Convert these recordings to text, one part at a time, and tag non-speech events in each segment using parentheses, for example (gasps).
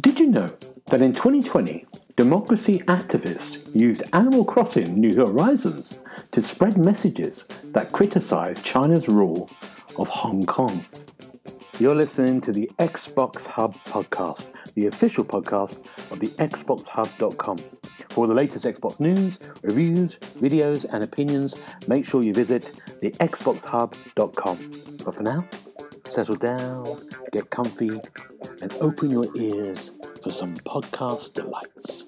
Did you know that in 2020, democracy activists used Animal Crossing New Horizons to spread messages that criticize China's rule of Hong Kong? You're listening to the Xbox Hub podcast, the official podcast of the XboxHub.com. For the latest Xbox news, reviews, videos, and opinions, make sure you visit the XboxHub.com. But for now, settle down, get comfy, and open your ears for some podcast delights.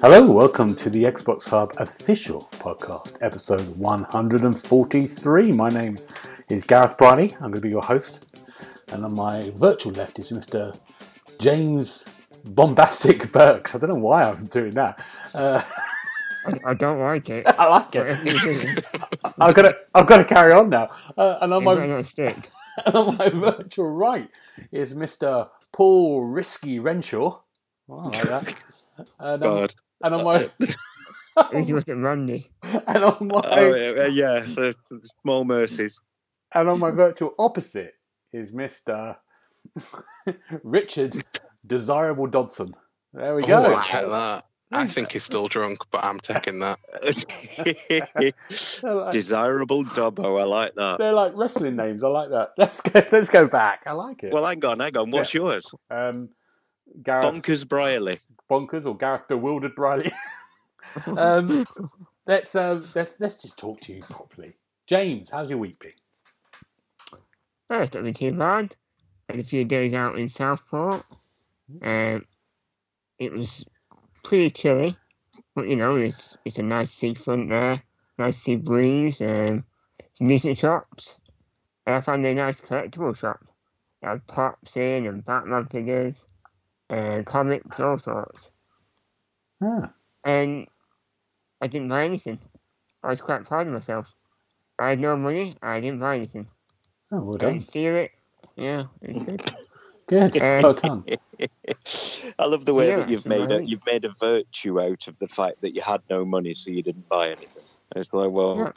Hello, welcome to the Xbox Hub official podcast, episode 143. My name is Gareth Briley. I'm going to be your host. And on my virtual left is Mr. James Bombastic (laughs) Burks. I don't know why I'm doing that. Uh, I, I don't like it. (laughs) I like Whatever it. you're doing, (laughs) I've got to, I've got to carry on now. Uh, and on my (laughs) and on my virtual right is Mr. Paul Risky Renshaw. Oh, like that. (laughs) And on, God. and on my (laughs) least you Randy. and on my Oh, yeah, the, the small mercies. and on my virtual opposite is Mr. Richard Desirable Dobson. There we Oh, go. I check that. I think he's still drunk, but I'm taking that. (laughs) Like, Desirable Dobbo, I like that. they're like wrestling names. I like that. (laughs) Let's go. Let's go back. I like it. Well, hang on, hang on. What's yours? um, Gareth Bonkers Briley. bonkers or Gareth bewildered Briley. (laughs) um, let's um, let's let's just talk to you properly. James, how's your week been? Oh, it's not been too bad. Had a few days out in Southport. Um, it was pretty chilly, but you know, it's it's a nice seafront there, nice sea breeze, and decent shops. And I found a nice collectible shop. It had pops in and Batman figures, and comics, all sorts. Ah, and I didn't buy anything. I was quite proud of myself. I had no money, I didn't buy anything. oh, well I done. didn't steal it. Yeah, it's good. Good. Uh, well done. I love the way Yeah, that you've made a, you've made a virtue out of the fact that you had no money, so you didn't buy anything. It's like, well, Yeah.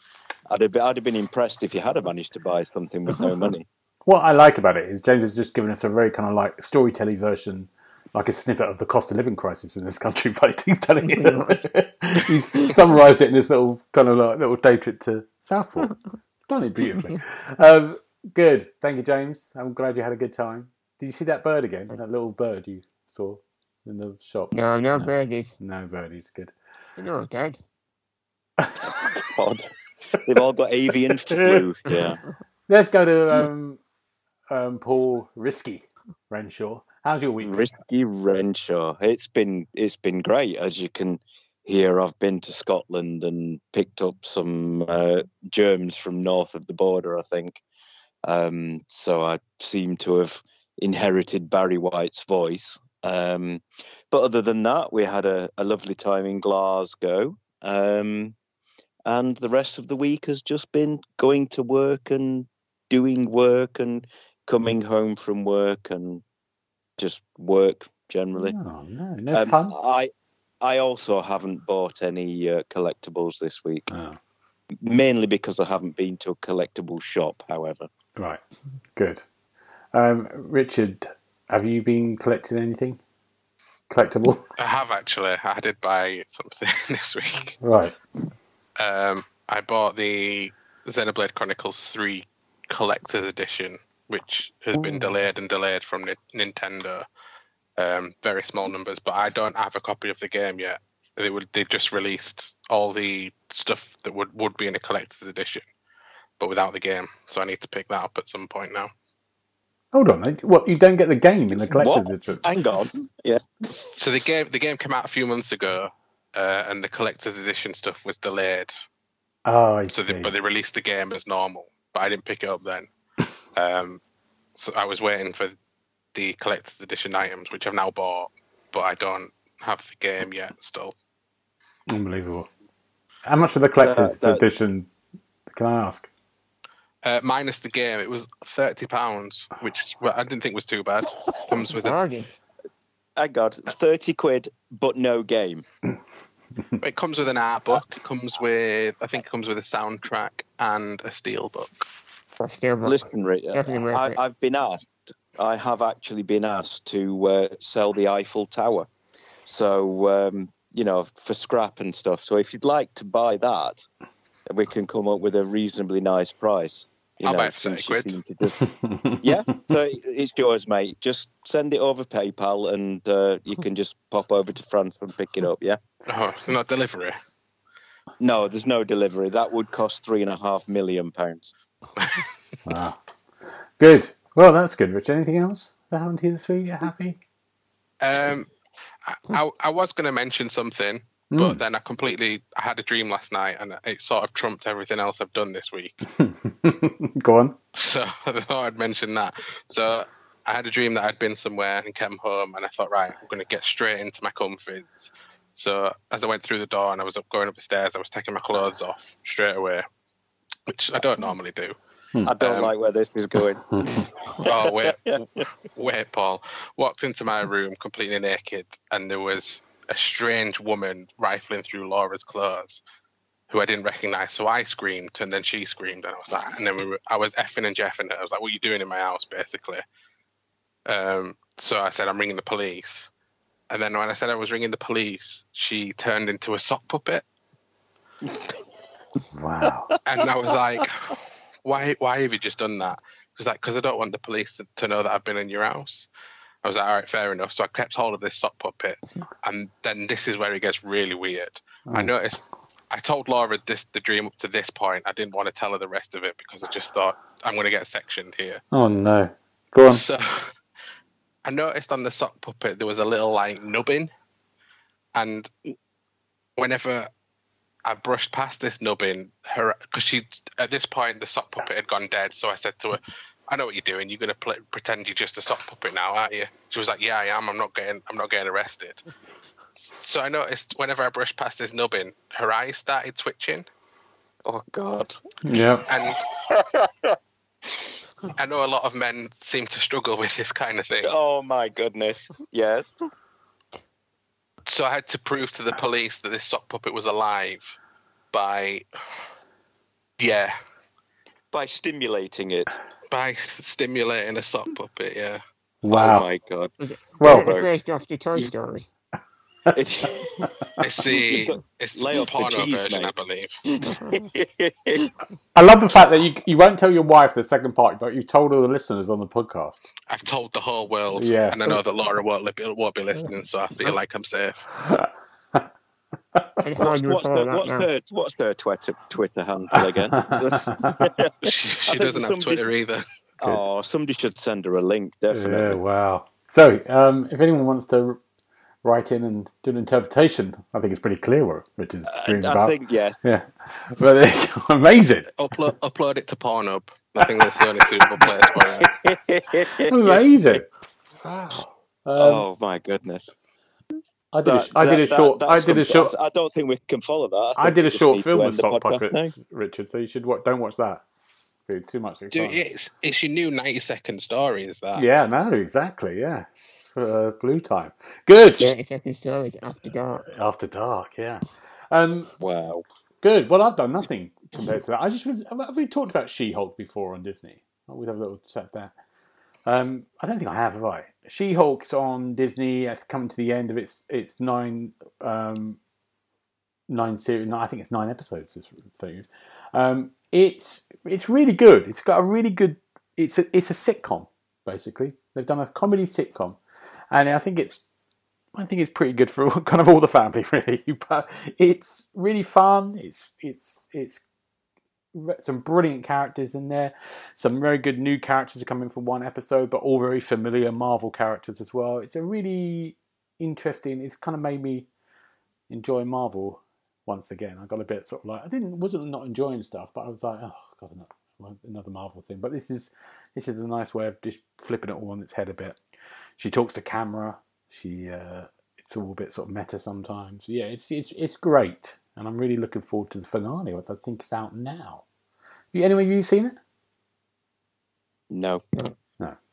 I'd have, been, I'd have been impressed if you had managed to buy something with no (laughs) money. What I like about it is James has just given us a very kind of like storytelling version, like a snippet of the cost of living crisis in this country. (laughs) But (laughs) he's telling it. he's summarised it in this little kind of like little day trip to Southport. Done it beautifully. Um, good. Thank you, James. I'm glad you had a good time. Did you see that bird again? That little bird you saw in the shop? No, no No. birdies. No birdies. Good. They're all dead. God. They've all got avian flu. (laughs) Yeah. Let's go to um, um, Paul Risky Renshaw. How's your week? Risky Renshaw. It's been it's been great, as you can hear. I've been to Scotland and picked up some uh, germs from north of the border. I think. Um, so I seem to have inherited Barry White's voice. Um, but other than that, we had a, a lovely time in Glasgow. Um, and the rest of the week has just been going to work and doing work and coming home from work and just work generally. Oh no, no Um, fun. I I also haven't bought any uh, collectibles this week, Oh, mainly because I haven't been to a collectible shop. However, right, good. Um, Richard, have you been collecting anything collectible? (laughs) I have actually. I did buy something (laughs) this week. right. Um, I bought the Xenoblade Chronicles 3 Collector's Edition, which has been delayed and delayed from Ni- Nintendo. Um, very small numbers, but I don't have a copy of the game yet. They would they just released all the stuff that would, would be in a collector's edition, but without the game. So I need to pick that up at some point now. Hold on. What you don't get the game in the collector's What? edition? hang on. Yeah, So the game the game came out a few months ago, uh, and the collector's edition stuff was delayed. Oh, I So see. they, but they released the game as normal, but I didn't pick it up then. (laughs) um, so I was waiting for the collector's edition items, which I've now bought, but I don't have the game yet. Still, Unbelievable. How much for the collector's that- edition? Can I ask? Uh, minus the game, it was thirty pounds, which well, I didn't think was too bad. Comes with it. Bargain. hang on. Thirty quid, but no game. (laughs) It comes with an art book. It comes with, I think, it comes with a soundtrack and a steel book. For Steelbook. Listen, Rick, Definitely worth I, it. I've been asked. I have actually been asked to uh, sell the Eiffel Tower. So um, you know, for scrap and stuff. So if you'd like to buy that, we can come up with a reasonably nice price. You I'll know, buy for 30 quid. to (laughs) just yeah, so it's yours, mate. Just send it over PayPal, and uh, you can just pop over to France and pick it up. Yeah. Oh, it's not delivery. No, there's no delivery. That would cost three and a half million pounds. Wow. (laughs) Good. Well, that's good, Rich. Anything else that happened to you this week? You happy? Um, I, I, I was going to mention something, Hmm. but then I completely I had a dream last night, and it sort of trumped everything else I've done this week. (laughs) Go on. So (laughs) I thought I'd mention that. So I had a dream that I'd been somewhere and came home, and I thought, right, I'm going to get straight into my comfies. So as I went through the door and I was up going up the stairs, I was taking my clothes off straight away, which I don't normally do. I don't Um, like where this is going. (laughs) Oh wait, wait, Paul. Walked into my room completely naked, and there was a strange woman rifling through Laura's clothes, who I didn't recognise. So I screamed, and then she screamed, and I was like, and then we were, I was effing and jeffing her. I was like, "What are you doing in my house?" Basically. Um. So I said, "I'm ringing the police," and then when I said I was ringing the police, she turned into a sock puppet, (laughs) Wow. and I was like, "Why? Why have you just done that?" Because like, because I don't want the police to, to know that I've been in your house. I was like, "All right, fair enough." So I kept hold of this sock puppet, (laughs) hmm. and then this is where it gets really weird. I Oh. noticed. I told Laura this the dream up to this point. I didn't want to tell her the rest of it because I just thought I'm going to get sectioned here. Oh no. Go on. So (laughs) I noticed on the sock puppet there was a little like nubbin, and whenever I brushed past this nubbin, her because she at this point the sock puppet had gone dead. So I said to her, "I know what you're doing. You're gonna play, pretend you're just a sock puppet now, aren't you?" She was like, "Yeah, I am. I'm not getting. I'm not getting arrested." So I noticed whenever I brushed past this nubbin, her eyes started twitching, Oh God. Yeah. and I know a lot of men seem to struggle with this kind of thing. Oh my goodness. Yes. so I had to prove to the police that this sock puppet was alive by, yeah, By stimulating it. By stimulating a sock puppet. Yeah, Oh Wow. my God. Well, the first draft of Toy Story. It's (laughs) it's the it's Lay the off the porno cheese, version, mate. I believe. I love the fact that you you won't tell your wife the second part, but you've told all the listeners on the podcast. I've told the whole world, Yeah. and I know that Laura won't, won't be listening, so I feel like I'm safe. (laughs) I just what's, what's, the, what's, now. their, what's their Twitter, Twitter handle again? (laughs) She, she doesn't have Twitter either. oh, somebody should send her a link, yeah, definitely. wow. So, um, if anyone wants to write in and do an interpretation, I think it's pretty clear what Richard's dreams I about. think, yes. Yeah, but (laughs) amazing, Upload upload it to Pornhub. I think that's the only suitable place for it. (laughs) amazing. Wow. Um, oh my goodness. I did. A, That- I did a that- short. that- I did a short. I, I don't think we can follow that. I think did a short film with the sock podcast now. puppets, Richard. So you should watch. Don't watch that. Be too much Dude, it's it's your new ninety second story, is that? Yeah, no, exactly. Yeah, for uh, blue time. Good. 30 second stories after dark. After dark. Yeah. Um, Wow. good. Well, I've done nothing compared to that. I just was. Have we talked about She-Hulk before on Disney? I would have a little chat there. Um, I don't think I have, have I? She-Hulk's on Disney. It's coming to the end of its its nine um, nine series. I think it's nine episodes. This thing. Um, it's it's really good. It's got a really good. It's a it's a sitcom basically. They've done a comedy sitcom, and I think it's I think it's pretty good for (laughs) kind of all the family (laughs) really. But it's really fun. It's it's it's some brilliant characters in there. Some very good new characters are coming from one episode, but all very familiar Marvel characters as well. It's a really interesting. It's kind of made me enjoy Marvel once again. I got a bit sort of like I didn't wasn't not enjoying stuff, but I was like, oh god, another, another Marvel thing. But this is this is a nice way of just flipping it all on its head a bit. She talks to camera. She uh, it's all a bit sort of meta sometimes. Yeah, it's it's it's great, and I'm really looking forward to the finale. Which I think is out now. You, anyone of you seen it? No.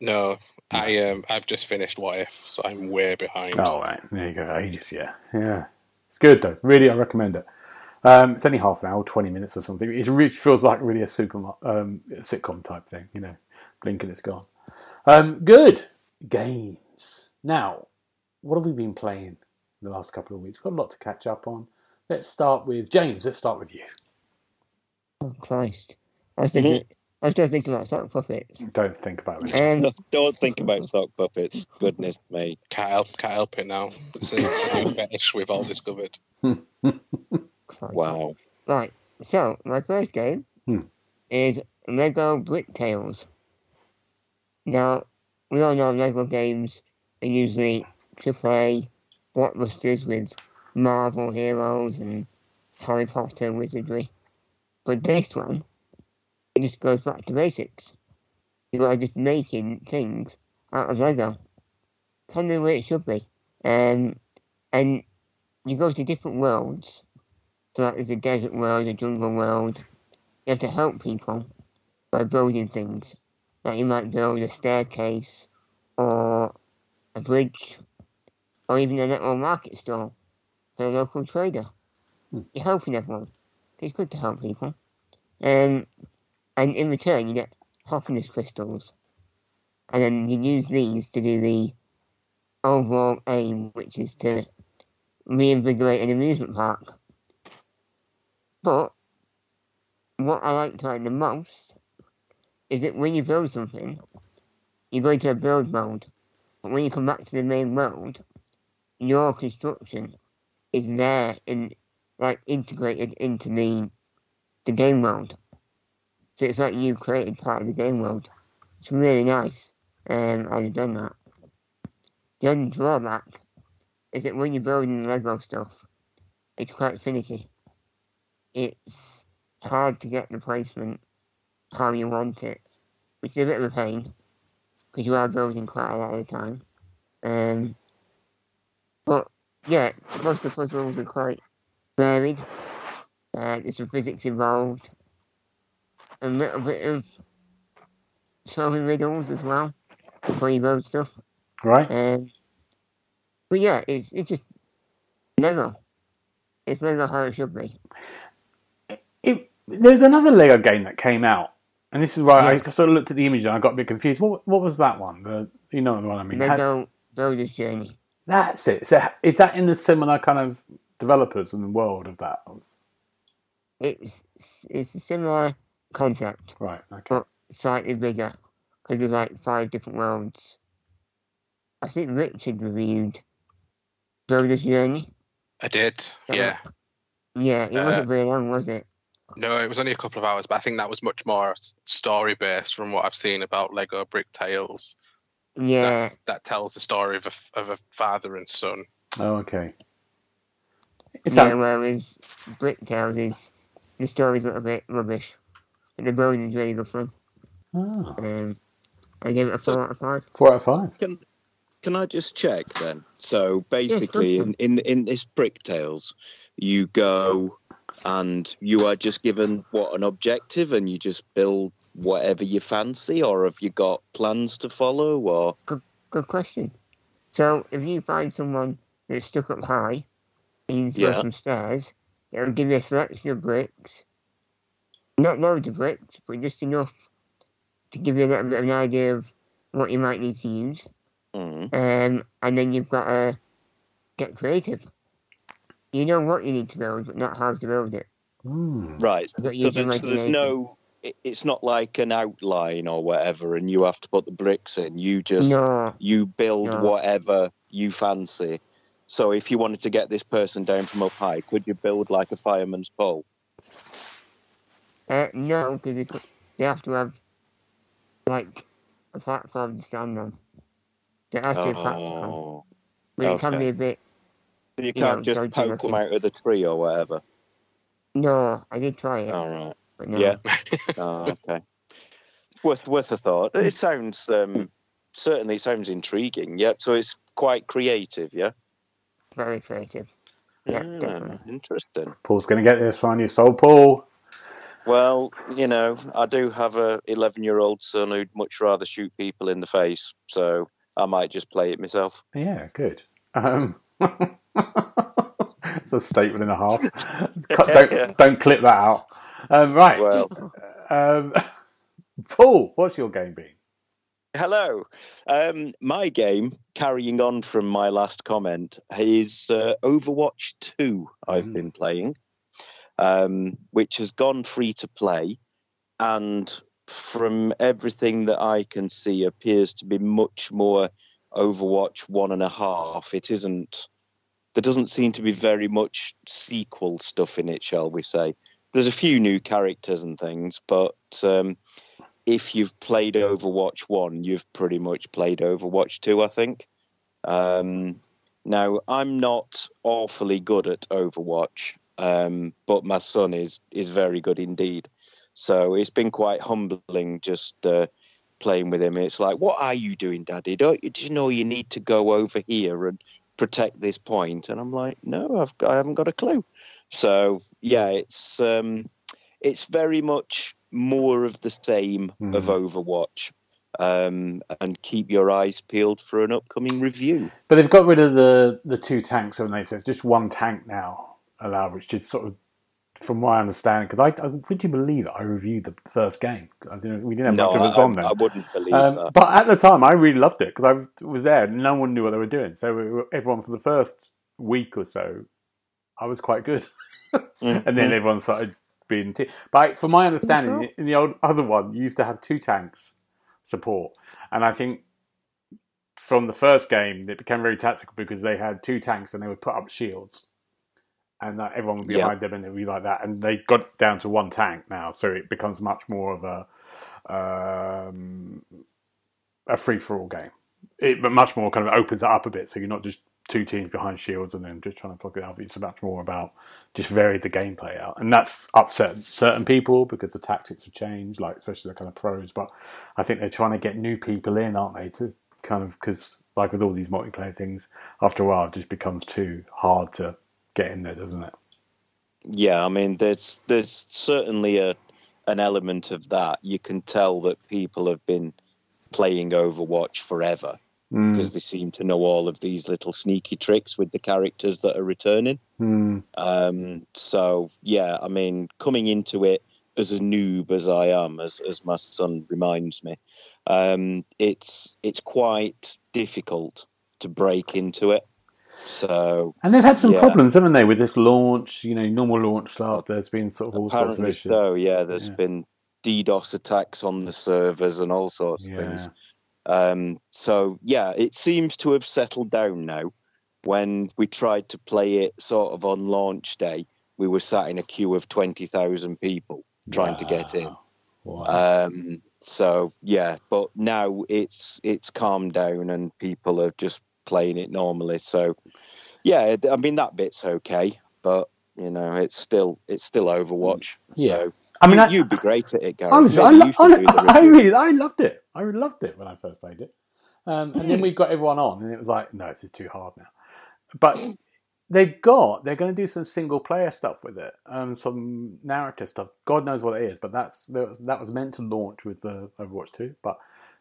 No, I um I've just finished What If, so I'm way behind. Oh right, there you go. Ages, yeah, yeah. It's good though. Really, I recommend it. Um, it's only half an hour, twenty minutes or something. It really feels like really a super um, sitcom type thing. You know, blink and it's gone. Um, good games. Now, what have we been playing the last couple of weeks? We've got a lot to catch up on. Let's start with James. Let's start with you. Oh Christ! I was thinking. I was just thinking about sock puppets. Don't think about it. Um, Don't think about sock puppets. Goodness me. Can't help, can't help it now. It's a new (laughs) fetish we've all discovered. Wow. Right. So my first game Hmm. is Lego Brick Tales. Now we all know Lego games are usually AAA blockbusters with Marvel heroes and Harry Potter wizardry, but this one it just goes back to basics. You are just making things out of Lego, kind of where it should be. Um, and you go to different worlds so that is a desert world, a jungle world. You have to help people by building things. Like you might build a staircase or a bridge or even a little market stall a local trader. You're helping everyone. It's good to help people. Um, and in return you get happiness crystals. And then you use these to do the overall aim, which is to reinvigorate an amusement park. But what I like to like the most is that when you build something, you go into a build mode. But when you come back to the main world, your construction is there in like integrated into the the game world. So it's like you created part of the game world. It's really nice. Um I've done that. The only drawback is that when you're building Lego stuff, it's quite finicky it's hard to get the placement how you want it, which is a bit of a pain because you are building quite a lot of the time. Um, but yeah, most of the puzzles are quite varied. Uh, there's some physics involved, a little bit of solving riddles as well you build stuff. Right? Um, but yeah, it's it's just Lego. It's Lego how it should be. It, there's another Lego game that came out, and this is why Yeah. I sort of looked at the image and I got a bit confused. What what was that one? The you know the one I mean. Had- Lego Builder's Journey. That's it. So is that in the similar kind of developers and the world of that? It's it's a similar concept, Right. Okay. but slightly bigger because there's like five different worlds. I think Richard reviewed Builder's Journey. I did, yeah. Yeah, it Uh, wasn't very long, was it? No, it was only a couple of hours, but I think that was much more story based from what I've seen about Lego Brick Tales. Yeah, That tells the story of a, of a father and son. Oh, okay. It's yeah. that, Whereas Brick Tales is the story's a little bit rubbish, but the building's really good fun. oh, Um, I gave it a So- four out of five. four out of five. Can can I just check then? So basically, go for in, in in this Brick Tales, you go and you are just given what an objective, and you just build whatever you fancy, or have you got plans to follow? Or Good question. So if you find someone that's stuck up high, and you go Yeah. some stairs, it'll give you a selection of bricks. Not loads of bricks, but just enough to give you a little bit of an idea of what you might need to use. Mm, Um, and then you've got to get creative. You know what you need to build, but not how to build it. Hmm. right, You've got to so use your there's, so there's no. It's not like an outline or whatever, and you have to put the bricks in. You just No, you build No. whatever you fancy. So if you wanted to get this person down from up high, could you build like a fireman's pole? uh, no, because they, c- they have to have like a platform to stand on. So it has to be a platform. Oh, But it can be a bit. You can't just don't poke them out of the tree or whatever. No, I did try it. All right. No. Yeah. (laughs) Oh, okay. Worth worth a thought. It sounds um, certainly sounds intriguing. Yep. So it's quite creative. Yeah. Very creative. Yeah, Ah, definitely. interesting. Paul's going to get this one. You sold Paul. Well, you know, I do have a 11 year old son who'd much rather shoot people in the face, so I might just play it myself. Yeah, good. Um, (laughs) (laughs) it's a statement and a half. (laughs) don't, Yeah. don't clip that out. Um, right. Well, (laughs) Um, Paul, what's your game been? hello. Um, my game, carrying on from my last comment, is uh, Overwatch 2. I've Mm. been playing, um, which has gone free to play, and from everything that I can see, appears to be much more Overwatch one and a half. It isn't. There doesn't seem to be very much sequel stuff in it, shall we say? There's a few new characters and things, but um, if you've played Overwatch 1, you've pretty much played Overwatch 2, I think. Um, now, I'm not awfully good at Overwatch, um, but my son is, is very good indeed. So it's been quite humbling just uh, playing with him. It's like, what are you doing, Daddy? Don't you, do you know you need to go over here and protect this? And I'm like, no, I've, I haven't got a clue. So yeah, it's um, it's very much more of the same of Overwatch. Um, and keep your eyes peeled for an upcoming review. But they've got rid of the, the two tanks, haven't they? So it's just one tank now allowed, which is sort of, from what I understand, because I, I would you believe it? I reviewed the first game. I didn't, we didn't have No, much of us I, on then. I wouldn't believe Um, that. but at the time, I really loved it because I was there. and No one knew what they were doing. So everyone for the first week or so, I was quite good, (laughs) and then everyone started being. T- but from my understanding, in the old other one, you used to have two tanks support, and I think from the first game, it became very tactical because they had two tanks and they would put up shields. And that everyone would be behind them, and it would be like that. And they got down to one tank now, so it becomes much more of a um, a free for all game. It but much more kind of opens it up a bit, so you're not just two teams behind shields and then just trying to plug it out. It's much more about just varied the gameplay out, and that's upset certain people because the tactics have changed, like especially the kind of pros. But I think they're trying to get new people in, aren't they? To kind of because like with all these multiplayer things, after a while, it just becomes too hard to get in there, doesn't it? Yeah, I mean, there's there's certainly a an element of that. You can tell that people have been playing Overwatch forever Mm. because they seem to know all of these little sneaky tricks with the characters that are returning. Mm. Um, so yeah, I mean, coming into it as a noob as I am, as as my son reminds me, um, it's it's quite difficult to break into it. So And they've had some Yeah. problems, haven't they, with this launch? You know, normal launch stuff. There's been sort of all sorts of apparently, issues. so yeah, there's Yeah. been DDoS attacks on the servers and all sorts of Yeah. things. Um, so yeah, it seems to have settled down now. When we tried to play it sort of on launch day, we were sat in a queue of twenty thousand people trying to get in. Wow. Um, so yeah, but now it's it's calmed down and people are just playing it normally. So yeah, I mean that bit's okay, but you know it's still it's still Overwatch. Yeah. So I mean, you, I- you'd be great at it, Gareth. I lo- I, (laughs) I really, I loved it. I loved it when I first played it. Um, and then we got everyone on, and it was like, no, this is too hard now. But they've got, they're going to do some single player stuff with it, um, some narrative stuff. God knows what it is, but that's that was, that was meant to launch with the Overwatch 2, but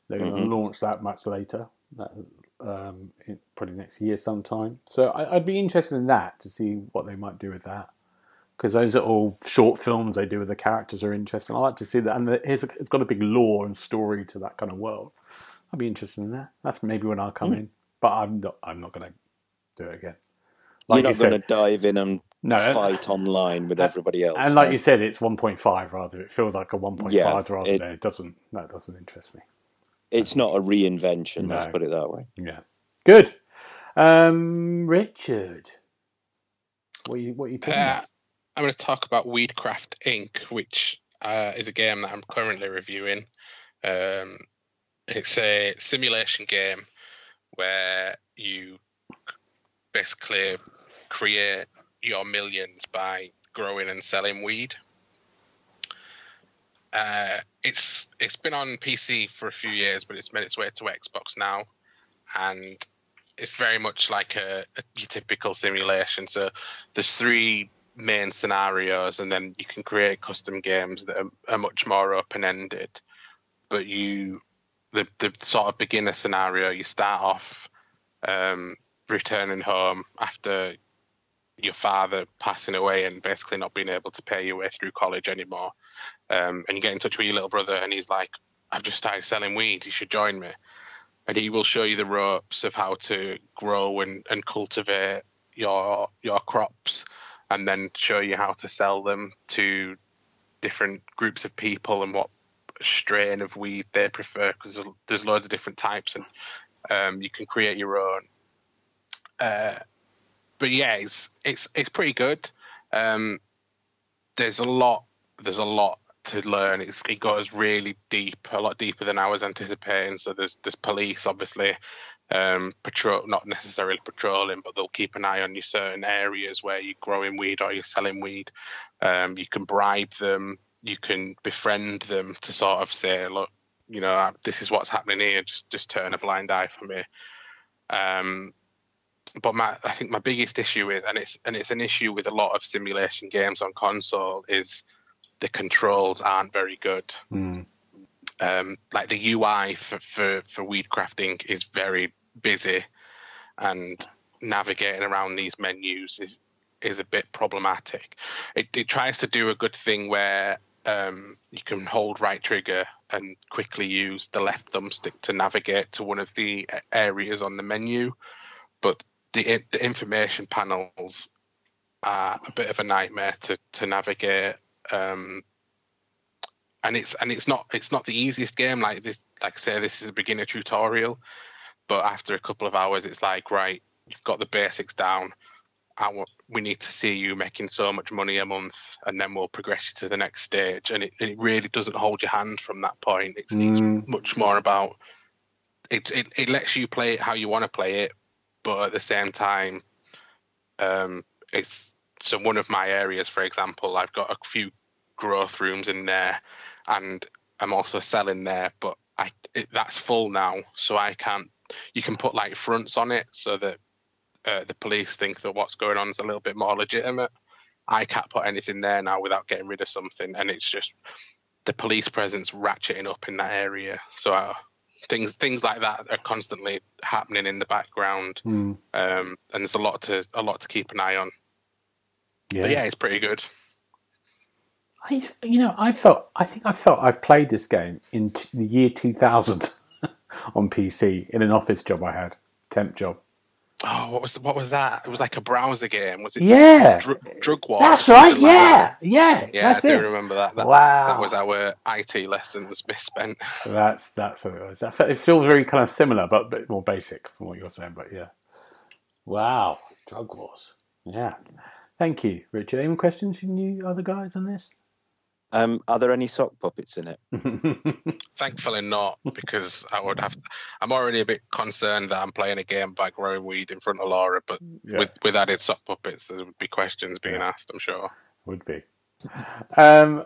they're going to Mhm. launch that much later, that, um, in, probably next year sometime. So I, I'd be interested in that to see what they might do with that because those are all short films they do with the characters are interesting. I like to see that, and the, it's, it's got a big lore and story to that kind of world. I'd be interested in that. That's maybe when I'll come hmm. in, but I'm not. I'm not going to do it again. Like You're you not going to dive in and no. Uh, fight online with and- everybody else. And like you said, it's 1.5 rather. It feels like a 1.5 Yeah, rather it- than it doesn't. That doesn't interest me. It's not a reinvention. Let's put it that way. Yeah, good. Um, Richard, what are you what are you talking Uh, about? I'm going to talk about Weedcraft Inc., which uh, is a game that I'm currently reviewing. Um, it's a simulation game where you basically create your millions by growing and selling weed. Uh, it's it's been on PC for a few years, but it's made its way to Xbox now, and it's very much like a, a typical simulation. So there's three main scenarios, and then you can create custom games that are, are much more open ended. But you, the the sort of beginner scenario, you start off um, returning home after your father passing away and basically not being able to pay your way through college anymore. Um, and you get in touch with your little brother, and he's like, "I've just started selling weed. You should join me." And he will show you the ropes of how to grow and, and cultivate your your crops, and then show you how to sell them to different groups of people and what strain of weed they prefer because there's, loads of different types and um, you can create your own. Uh, but yeah, it's it's it's pretty good. Um, there's a lot. There's a lot to learn. It's, it goes really deep, a lot deeper than I was anticipating. So there's there's police, obviously, um, patrol, not necessarily patrolling, but they'll keep an eye on you certain areas where you're growing weed or you're selling weed. Um, you can bribe them. You can befriend them to sort of say, look, you know, this is what's happening here. Just just turn a blind eye for me. Um, but my I think my biggest issue is, and it's and it's an issue with a lot of simulation games on console, is the controls aren't very good. Mm. Um, like the UI for, for for weed crafting is very busy, and navigating around these menus is is a bit problematic. It, it tries to do a good thing where um, you can hold right trigger and quickly use the left thumbstick to navigate to one of the areas on the menu, but the the information panels are a bit of a nightmare to to navigate. Um, and it's and it's not it's not the easiest game. Like this, like I say, this is a beginner tutorial, but after a couple of hours, it's like right, you've got the basics down. I want, we need to see you making so much money a month, and then we'll progress you to the next stage. And it, it really doesn't hold your hand from that point. It's, Mm. it's much more about it, it. It lets you play it how you want to play it, but at the same time, um, it's so one of my areas, for example, I've got a few growth rooms in there, and I'm also selling there, but I it, that's full now, so I can't. You can put like fronts on it so that uh, the police think that what's going on is a little bit more legitimate. I can't put anything there now without getting rid of something, and it's just the police presence ratcheting up in that area. So uh, things things like that are constantly happening in the background, Mm. um, and there's a lot to a lot to keep an eye on. Yeah. But yeah, it's pretty good. I, you know, I felt. I think I felt I've played this game in t- the year 2000 (laughs) on PC in an office job I had, temp job. Oh, what was what was that? It was like a browser game. Was it? Yeah, Dr- Drug Wars. that's right. like that? Yeah, yeah, Yeah, that's I do it. remember that. That, wow, that was our IT lessons misspent. That's that's what it was. It feels very kind of similar, but a bit more basic from what you're saying. But yeah, wow, drug wars. Yeah, thank you, Richard. Any questions from you other guys on this? Um, are there any sock puppets in it? (laughs) Thankfully not, because I would have. To, I'm already a bit concerned that I'm playing a game by growing weed in front of Laura, but yeah, with with added sock puppets, there would be questions being Yeah. asked. I'm sure. would be. Um,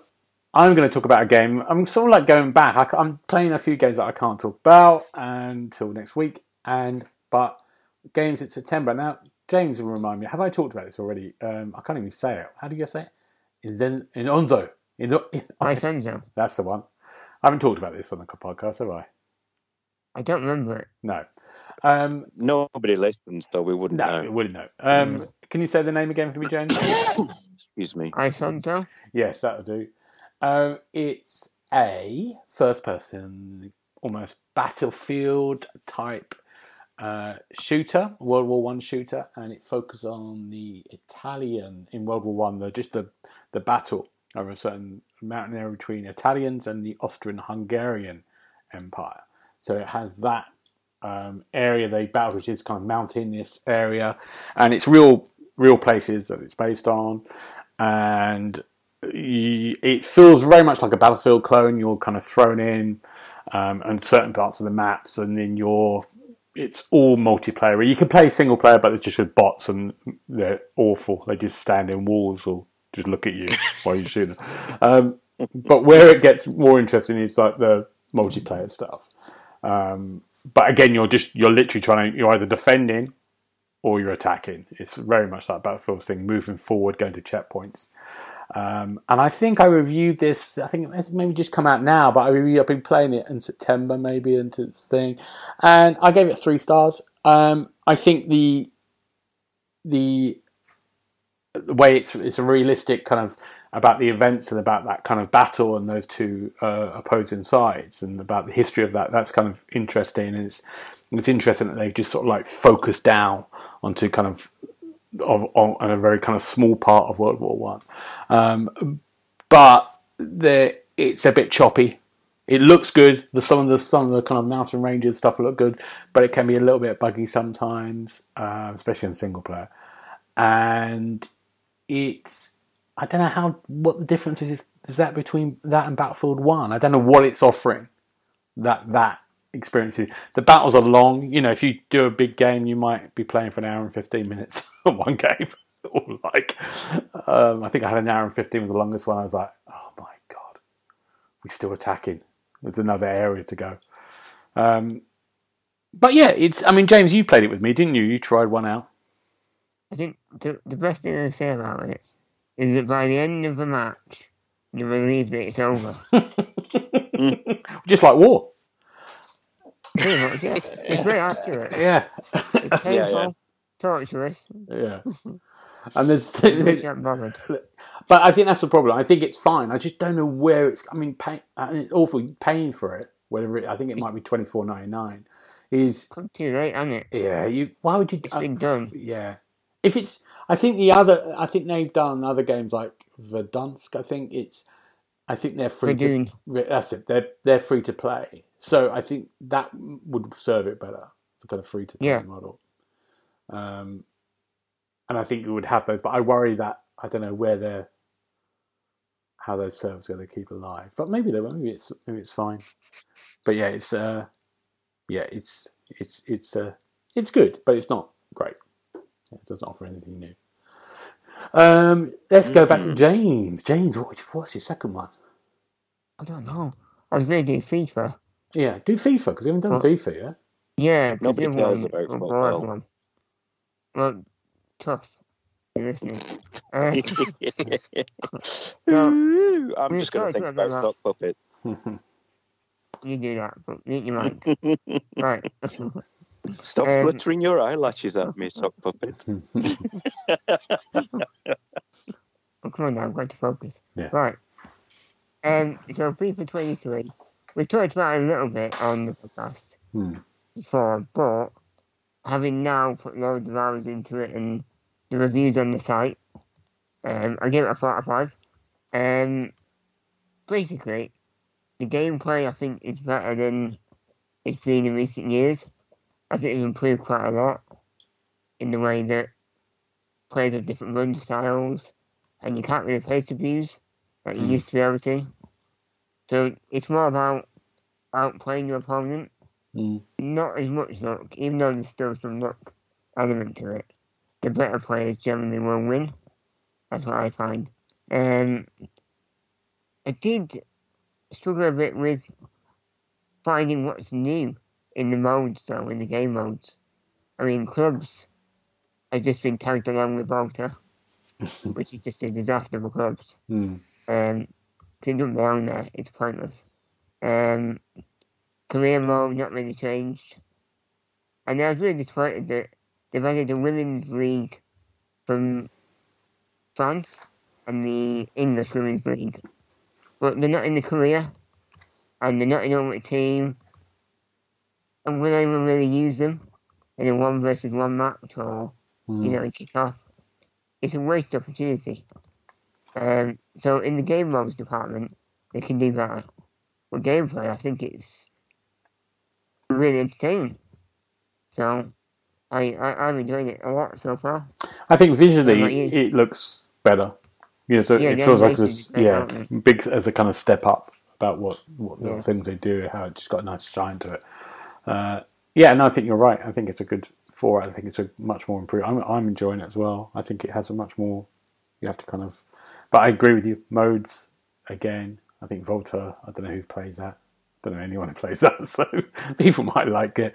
I'm going to talk about a game. I'm sort of like going back. I, am playing a few games that I can't talk about until next week, and but games in September. Now, James will remind me. Have I talked about this already? Um, I can't even say it. How do you say it? In Zen, in Onzo. In, in, Isonzo. that's the one. I haven't talked about this on the podcast, have I? I don't remember it. No. Um, Nobody listens, though. We wouldn't no, know. it wouldn't know. Um, can you say the name again for me, James? Excuse me. Isonzo. Yes, that'll do. Um, it's a first person, almost battlefield type uh, shooter, World War One shooter, and it focuses on the Italian in World War One, the just the the battle over a certain mountain area between Italians and the Austrian-Hungarian Empire. So it has that um, area they battled, which is kind of mountainous area, and it's real real places that it's based on, and y- it feels very much like a battlefield clone. You're kind of thrown in, um, and certain parts of the maps, and then you're. It's all multiplayer. You can play single player, but it's just with bots, and they're awful. They just stand in walls or just look at you while you shoot them. Um, but where it gets more interesting is like the multiplayer stuff. Um, but again, you're just you're literally trying to you're either defending or you're attacking. It's very much like Battlefield thing, moving forward, going to checkpoints. Um, and I think I reviewed this. I think it's maybe just come out now, but I I've been playing it in September, maybe into this thing, and I gave it three stars. Um, I think the the the way it's it's a realistic kind of about the events and about that kind of battle and those two uh, opposing sides and about the history of that. That's kind of interesting. And it's it's interesting that they've just sort of like focused down onto kind of of on a very kind of small part of World War One. Um, but the it's a bit choppy. It looks good. The some of the some of the kind of mountain ranges stuff look good, but it can be a little bit buggy sometimes, uh, especially in single player. And it's I don't know how what the difference is is that between that and Battlefield One. I don't know what it's offering. That that experience. is. The battles are long. You know, if you do a big game, you might be playing for an hour and fifteen minutes (laughs) on one game. (laughs) or like, um, I think I had an hour and fifteen was the longest one. I was like, oh my god, we're still attacking. There's another area to go. Um, but yeah, it's. I mean, James, you played it with me, didn't you? You tried one out. I think the, the best thing I say about it is that by the end of the match, you're relieved that it's over. (laughs) Just like war. Pretty much, yeah. It's very accurate. Yeah. It's (laughs) painful, yeah. torturous. Yeah. (laughs) And there's, You can't bothered. but I think that's the problem. I think it's fine. I just don't know where it's. I mean, pay, and it's awful paying for it. Whatever it, I think it might be twenty four ninety nine. Is Come too late, hasn't it? yeah. You why would you? It's uh, been done. yeah. If it's, I think the other. I think they've done other games like Verdansk. I think it's. I think they're free to. That's it. They're they're free to play. So I think that would serve it better. It's a kind of free to play Yeah. model. Um, and I think you would have those, but I worry that I don't know where they're how those servers are going to keep alive. But maybe they will. Maybe it's maybe it's fine. But yeah, it's uh, yeah, it's it's it's uh, it's good, but it's not great. It doesn't offer anything new. Um, let's go back to James. James, what, what's your second one? I don't know. I was going to do FIFA. Yeah, do FIFA because we haven't done Well- FIFA yet. Yeah, 'cause Nobody cares about football. Well, tough. You're listening. (laughs) Uh, Ooh, (laughs) I'm just going to think to about talk Stock Puppet. (laughs) you do that, but mute your mic. right. Stop Um, fluttering your eyelashes at me, Sock Puppet. Oh, come on now, I'm going to focus. Yeah. Right. Um, so FIFA 23, we talked about it a little bit on the podcast Hmm. before, but having now put loads of hours into it and the reviews on the site, um, I give it a 4 out of 5. Um, basically, the gameplay I think is better than it's been in recent years. I think it's improved quite a lot in the way that players have different run styles and you can't really place abuse like you Mm. used to be able to. So it's more about outplaying your opponent, Mm. not as much luck, even though there's still some luck element to it. The better players generally will win. That's what I find. Um, I did struggle a bit with finding what's new in the modes, though, in the game modes. I mean, clubs have just been tagged along with Volta, (laughs) which is just a disaster for clubs. Mm. Um, 'cause it doesn't belong there. It's pointless. Um, career mode not really changed, and I was really disappointed that they've added a women's league from France and the English women's league, but they're not in the career, and they're not in Ultimate Team, and will they ever really use them in a one versus one match or Mm. you know, and kick off. It's a waste of opportunity. Um, so in the game modes department, they can do better. But gameplay, I think it's really entertaining. So I, I I'm enjoying it a lot so far. I think visually What about you? it looks better. You know, so Yeah, it feels like this, yeah, big as a kind of step up about what what the things they do, how it just got a nice shine to it. Uh, yeah, and I think you're right. I think it's a good four. I think it's a much more improved. I'm I'm enjoying it as well. I think it has a much more. You have to kind of, but I agree with you. Modes again. I think Volta. I don't know who plays that. don't know anyone who plays (laughs) that. So people might like it.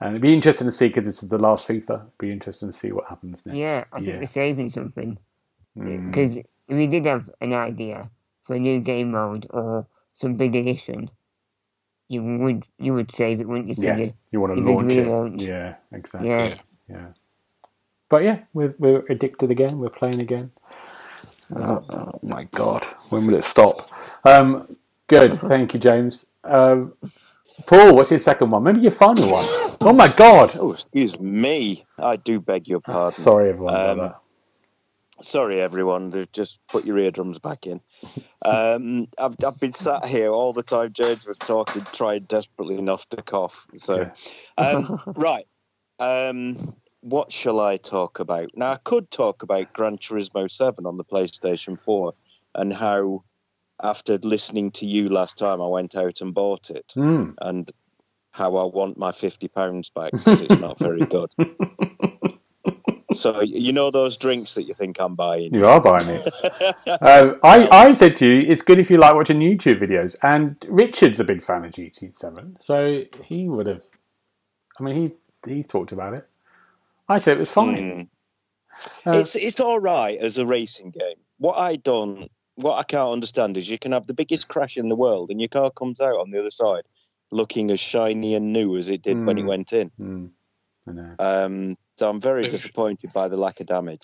And it'd be interesting to see because this is the last FIFA. It'd be interesting to see what happens next. Yeah, I think yeah. they're saving something. Mm. Because if we did have an idea for a new game mode or some big addition, you would you would save it, wouldn't you? Yeah, Figure? you want to launch it. relaunch. Yeah, exactly. Yeah. Yeah. but yeah, we're we're addicted again. We're playing again. Oh, oh my god, when will it stop? Um, good, thank you, James. Um, Paul, what's your second one? Maybe your final one. (gasps) Oh my god. Oh, excuse me. I do beg your pardon. Sorry, everyone. Um, that. Sorry, everyone. They've just put your eardrums back in. Um, I've, I've been sat here all the time James was talking, trying desperately enough to cough. So, um, (laughs) right. Um, what shall I talk about? Now, I could talk about Gran Turismo 7 on the PlayStation 4 and how, after listening to you last time, I went out and bought it Hmm. and how I want my £50 back because it's not very good. (laughs) So, you know those drinks that you think I'm buying? You are buying it. (laughs) Um, I, I said to you, it's good if you like watching YouTube videos. And Richard's a big fan of GT7, so he would have. I mean, he's he's talked about it. I said it was fine. Hmm. Uh, it's it's all right as a racing game. What I don't, what I can't understand is you can have the biggest crash in the world and your car comes out on the other side looking as shiny and new as it did when it Hmm. went in. I know. Um, so I'm very If- disappointed by the lack of damage.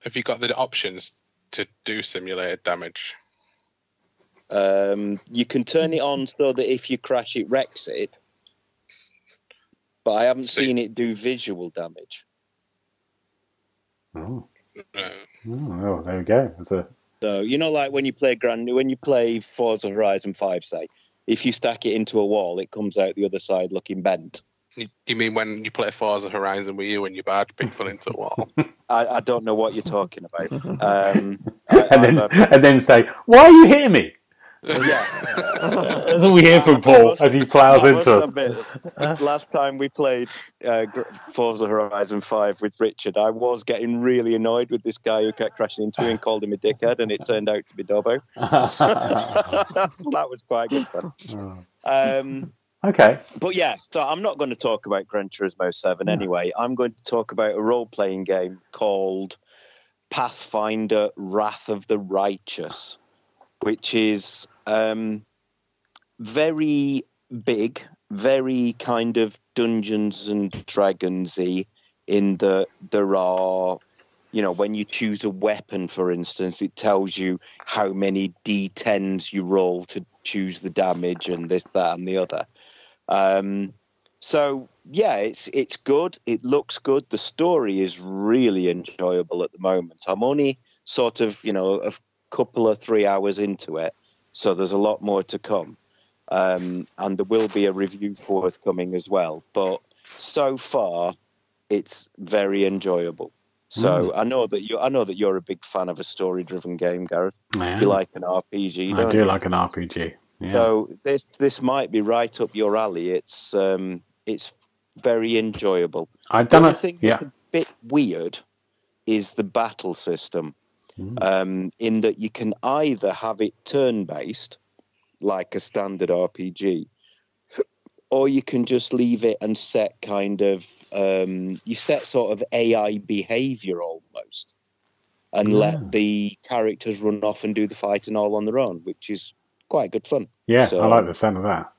Have you got the options to do simulated damage? Um, you can turn it on so that if you crash, it wrecks it. But I haven't See- seen it do visual damage. Oh. Oh, there we go. That's a, So you know, like when you play Grand, when you play Forza Horizon Five, say, if you stack it into a wall, it comes out the other side looking bent. You, you mean when you play Forza Horizon with you and you barge people into a wall? (laughs) I, I don't know what you're talking about. Um, (laughs) I, and then a- (laughs) and then say, "Why are you hitting me?" yeah. That's all we hear from Paul as he ploughs into us. last time we played uh, Gr- Forza Horizon 5 with Richard, I was getting really annoyed with this guy who kept crashing into me and called him a dickhead, and it turned out to be Dobbo. that was quite good fun. Um, okay. but yeah, so I'm not going to talk about Gran Turismo 7 anyway. I'm going to talk about a role playing game called Pathfinder Wrath of the Righteous, which is um, very big, very kind of Dungeons and Dragonsy in that there are. You know, when you choose a weapon, for instance, it tells you how many d10s you roll to choose the damage and this, that, and the other. Um, so yeah, it's it's good. It looks good. The story is really enjoyable at the moment. I'm only sort of you know a couple of three hours into it, so there's a lot more to come, um, and there will be a review forthcoming as well. But so far, it's very enjoyable. So I know that you I know that you're a big fan of a story-driven game, Gareth. Yeah. You like an RPG, I do you? like an RPG. Yeah. So this this might be right up your alley. It's um it's very enjoyable. I've done a thing yeah. that's a bit weird is the battle system. Mm. Um, in that you can either have it turn based, like a standard RPG, or you can just leave it and set kind of um, you set sort of AI behavior almost, and Ah. let the characters run off and do the fighting all on their own, which is quite good fun. Yeah, So- I like the sound of that.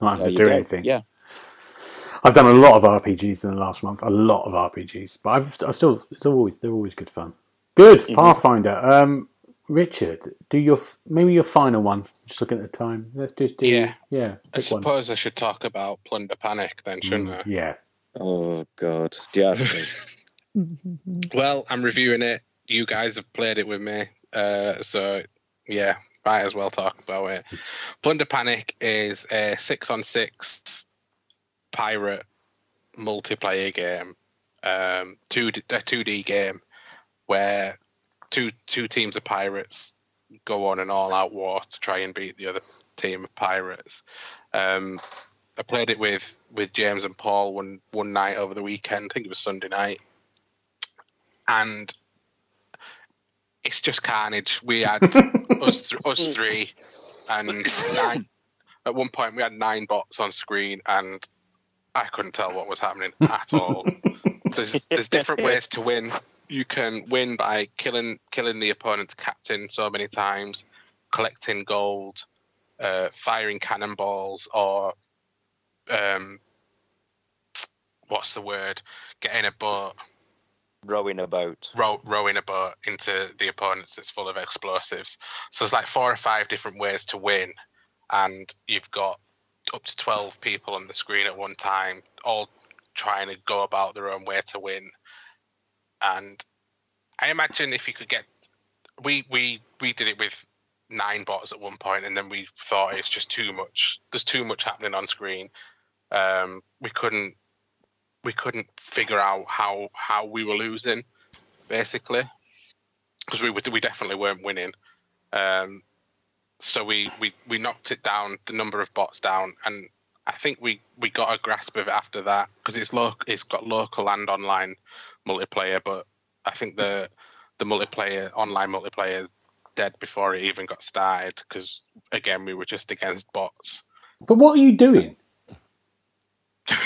I don't have to do go. anything. Yeah. I've done a lot of RPGs in the last month. A lot of RPGs, but I've, I still it's always they're always good fun. Good Mm-hmm. Pathfinder. Um, Richard, do your maybe your final one. Just looking at the time. Let's just do Yeah. yeah. I Pick one. suppose I should talk about Plunder Panic then, shouldn't Mm, I? yeah. Oh God, do you have to? Well, I'm reviewing it. You guys have played it with me, uh, so yeah, might as well talk about it. Plunder Panic is a six-on-six pirate multiplayer game, um, two a two D game where two two teams of pirates go on an all-out war to try and beat the other team of pirates. Um, I played it with with James and Paul one one night over the weekend. I think it was Sunday night, and it's just carnage. We had (laughs) us th- us three, and nine. At one point, we had nine bots on screen, and I couldn't tell what was happening at all. there's there's different ways to win. You can win by killing killing the opponent's captain so many times, collecting gold, uh, firing cannonballs, or um, what's the word? Getting a boat. rowing a boat. row, rowing a boat into the opponents that's full of explosives. So there's like four or five different ways to win, and you've got up to 12 people on the screen at one time, all trying to go about their own way to win. And I imagine if you could get, we we we did it with nine bots at one point, and then we thought it's just too much. There's too much happening on screen. Um, we couldn't we couldn't figure out how how we were losing, basically, because we we definitely weren't winning. Um, so we, we we knocked it down, the number of bots down, and I think we, we got a grasp of it after that because it's it's got local and online multiplayer, but I think the the multiplayer online multiplayer is dead before it even got started because again we were just against bots. But what are you doing? (laughs)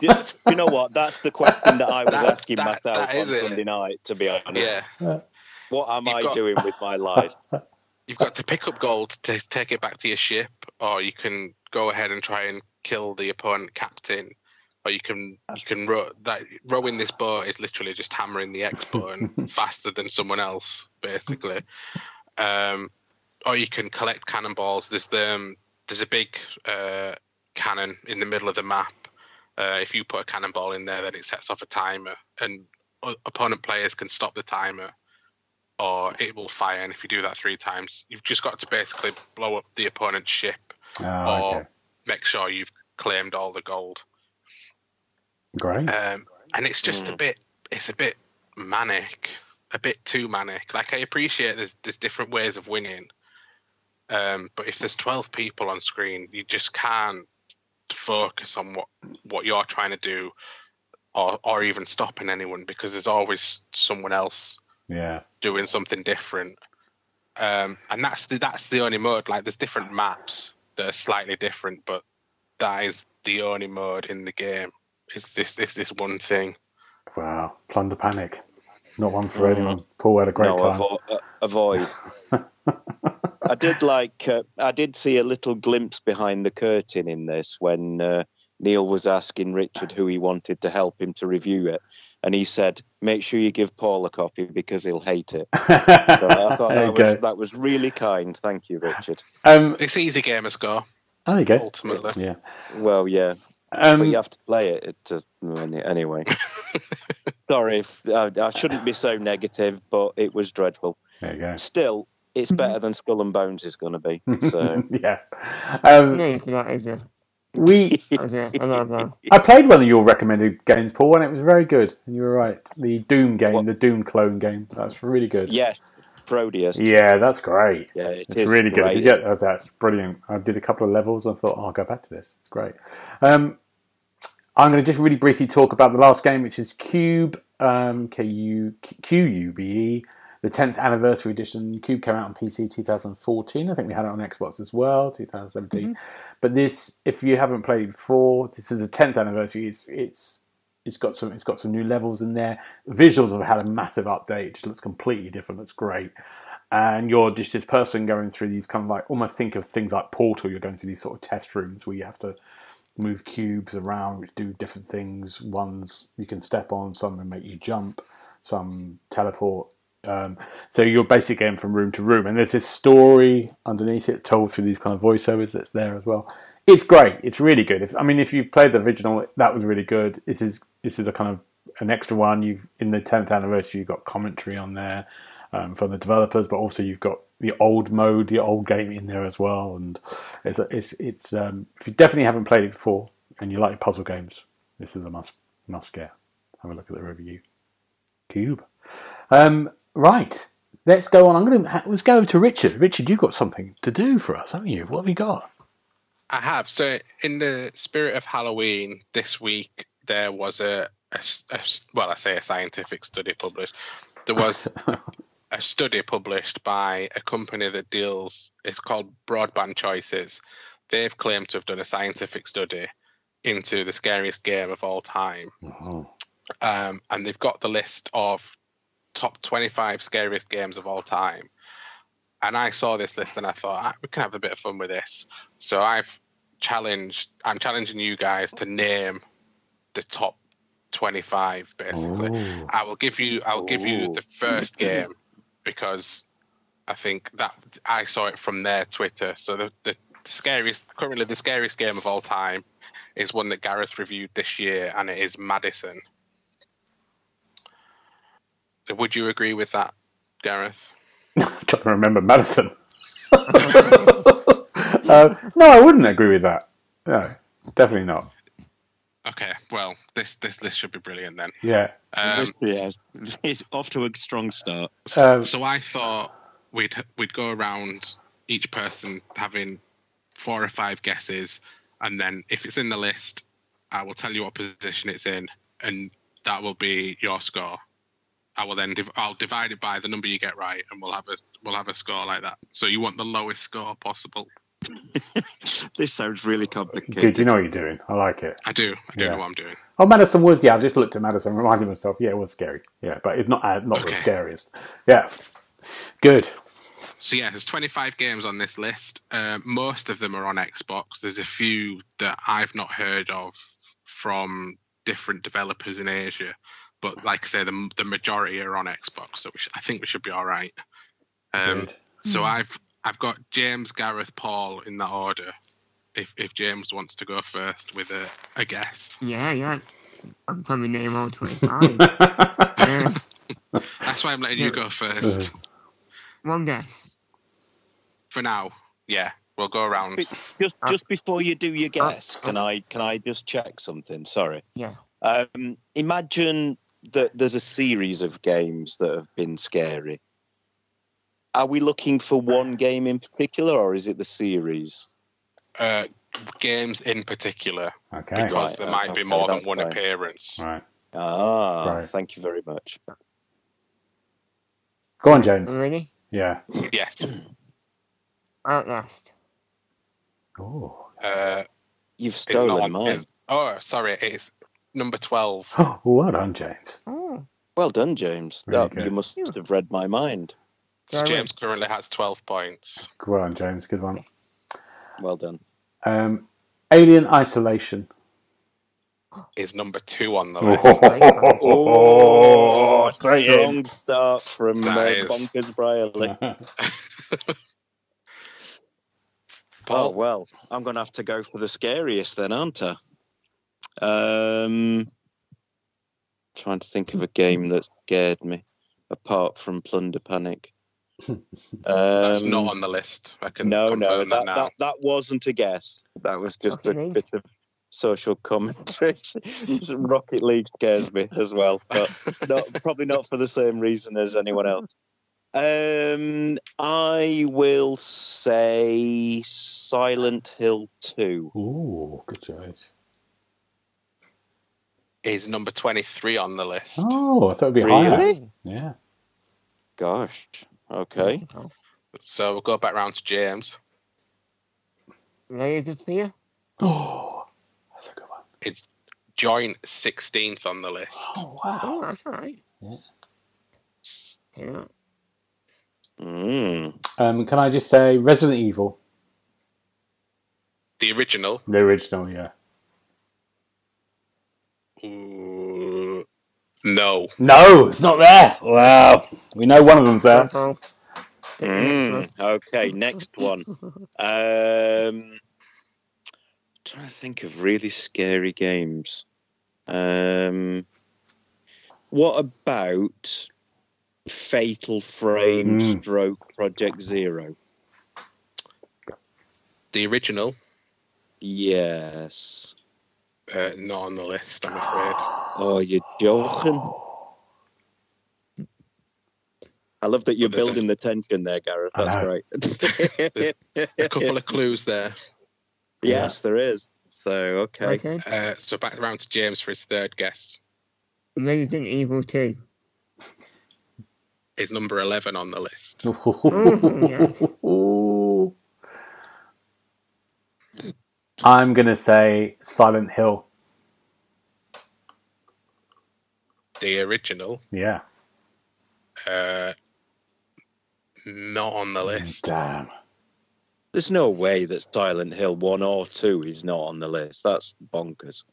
You know what? That's the question that I was That- asking that- myself that on it. Sunday night. To be honest, Yeah, what am You've I got- doing with my life? (laughs) you've got to pick up gold to take it back to your ship, or you can go ahead and try and kill the opponent captain, or you can you can row that rowing this boat is literally just hammering the X button (laughs) faster than someone else, basically. Um, or you can collect cannonballs. There's the um, there's a big uh, cannon in the middle of the map. Uh, if you put a cannonball in there, then it sets off a timer, and o- opponent players can stop the timer or it will fire. And if you do that three times, you've just got to basically blow up the opponent's ship Oh, or okay. make sure you've claimed all the gold. Great. Um, and it's just a Mm. bit, it's a bit manic, a bit too manic. Like I appreciate there's there's different ways of winning, um, but if there's twelve people on screen, you just can't focus on what what you're trying to do, or or even stopping anyone because there's always someone else Yeah. doing something different. Um, and that's the that's the only mode. Like there's different maps that are slightly different, but that is the only mode in the game. It's this this this one thing. Wow. Plunder Panic. Not one for Mm. anyone. Paul had a great no, time. avo- uh, avoid. (laughs) I did like. Uh, I did see a little glimpse behind the curtain in this when uh, Neil was asking Richard who he wanted to help him to review it, and he said, "Make sure you give Paul a copy because he'll hate it." (laughs) So I thought that was, that was really kind. Thank you, Richard. Um, It's easy game score oh, there you go. ultimately. Yeah. Well, yeah, Um, but you have to play it to, anyway. (laughs) Sorry, if, I, I shouldn't be so negative, but it was dreadful. there you go. Still, it's better than Skull and Bones is going to be. (laughs) So. yeah. Um, No, for (laughs) that is a, we. that is a, a. I played one of your recommended games, Paul, and it was very good. And you were right. The Doom game, What? the Doom clone game. That's really good. Yes, Prodeus. Yeah, that's great. Yeah, it It's is really good. If you great. get oh, that's brilliant. I did a couple of levels. and I thought, oh, I'll go back to this. It's great. Um, I'm going to just really briefly talk about the last game, which is Cube, um, K U Q U B E, the 10th anniversary edition. Cube came out on PC 2014. I think we had it on Xbox as well, 2017. Mm-hmm. But this, if you haven't played before, this is the 10th anniversary. It's it's it's got some it's got some new levels in there. Visuals have had a massive update. It just looks completely different. Looks great and you're just this person going through these kind of like almost think of things like Portal. You're going through these sort of test rooms where you have to move cubes around, which do different things. Ones you can step on, some will make you jump, some teleport. Um, so you're basically going from room to room, and there's this story underneath it told through these kind of voiceovers that's there as well. It's great. It's really good. I mean, if you've played the original, that was really good. This is this is a kind of an extra one. You've in the 10th anniversary, you've got commentary on there um, from the developers, but also you've got the old mode, the old game in there as well. And it's it's it's um, if you definitely haven't played it before and you like puzzle games, this is a must must get. Have a look at the review. Cube. Um, right, let's go on. I'm going to let's go over to Richard. Richard, you've got something to do for us, haven't you? What have you got? I have. So, in the spirit of Halloween, this week there was a well, I say a scientific study published. There was (laughs) a study published by a company that deals. It's called Broadband Choices. They've claimed to have done a scientific study into the scariest game of all time, Oh, um, and they've got the list of top 25 scariest games of all time. And I saw this list and I thought ah, we can have a bit of fun with this. So I've challenged, I'm challenging you guys to name the top 25 basically. Ooh. I will give you I'll give you the first game because I think that I saw it from their Twitter. So the, the scariest currently the scariest game of all time is one that Gareth reviewed this year and it is Madison. Would you agree with that, Gareth? (laughs) I'm trying to remember Madison. uh, (laughs) no, I wouldn't agree with that. No, definitely not. Okay, well this this list should be brilliant then. Yeah. Um, yeah, it's off to a strong start. So, Um, so I thought we'd we'd go around each person having four or five guesses, and then if it's in the list, I will tell you what position it's in, and that will be your score. I will then div- I'll divide it by the number you get right, and we'll have a we'll have a score like that. So you want the lowest score possible? (laughs) this sounds really complicated. Good, you know what you're doing. I like it. I do. I do Yeah. know what I'm doing. Oh, Madison was, yeah, I've just looked at Madison and reminded myself, yeah, it was scary. Yeah, but it's not uh, not the scariest. Yeah. Good. So yeah, there's 25 games on this list. Um, most of them are on Xbox. There's a few that I've not heard of from different developers in Asia, but like I say, the the majority are on Xbox. So we sh- I think we should be all right. Um, Good. so I've I've got James, Gareth, Paul in that order. If if James wants to go first with a, a guess, Yeah, yeah. I'm probably name all 25. yeah. that's why I'm letting you go first (laughs) One guess. for now. Yeah, we'll go around. Just Uh, just before you do your uh, guess, can I can I just check something? Sorry. Yeah. Um, imagine that there's a series of games that have been scary. Are we looking for one game in particular, or is it the series? Uh, games in particular. okay. because Right, there uh, might be okay, more than one fine. appearance. Right. Ah, Right. thank you very much. Go on, James. Ready? Yeah. Yes. (clears throat) Outlast. Oh. Uh, You've stolen not- mine. it's- oh, sorry, it's number 12. well done, James. Oh. Well done, James. Really That, you must have read my mind. So Sorry. James currently has 12 points. Well done, James. Good one. Well done. Um, Alien Isolation. Is number two on the Oh, list. Oh, straight Strong start from uh, That is- Bonkers Brierley. (laughs) Oh well, I'm going to have to go for the scariest then, aren't I? Um, trying to think of a game that scared me, apart from Plunder Panic. (laughs) that's Um, not on the list. I can No, confirm no, that, that, now. that that wasn't a guess. That was just Okay, a then. bit of social commentary. (laughs) Rocket League scares me as well, but not, (laughs) probably not for the same reason as anyone else. Um, I will say Silent Hill Two. Ooh, good choice. Is number 23 on the list. Oh, I thought it'd be higher. Really? Yeah. Gosh. Okay. So we'll go back round to James. Layers of Fear. Oh, that's a good one. It's joint 16th on the list. Oh, wow. Oh, that's alright. Yeah. Yeah. Mm. Um, can I just say Resident Evil, The original. the original? Yeah. Ooh, no. No, it's not there. Wow. We know one of them's there. Mm. Okay. Next one. Um, trying to think of really scary games. Um, what about Fatal Frame Mm. Stroke Project Zero? The original. Yes. Uh, not on the list, I'm afraid. (gasps) Oh, you're joking. I love that you're Well, there's a- building the tension there, Gareth. That's great. (laughs) A couple of (laughs) clues there. yes, there is. So okay. Okay. Uh, so back around to James for his third guess. Resident Evil 2. Is number 11 on the list. (laughs) I'm going to say Silent Hill. The original. Yeah. Uh, not on the list. Damn. There's no way that Silent Hill one or two is not on the list. That's bonkers.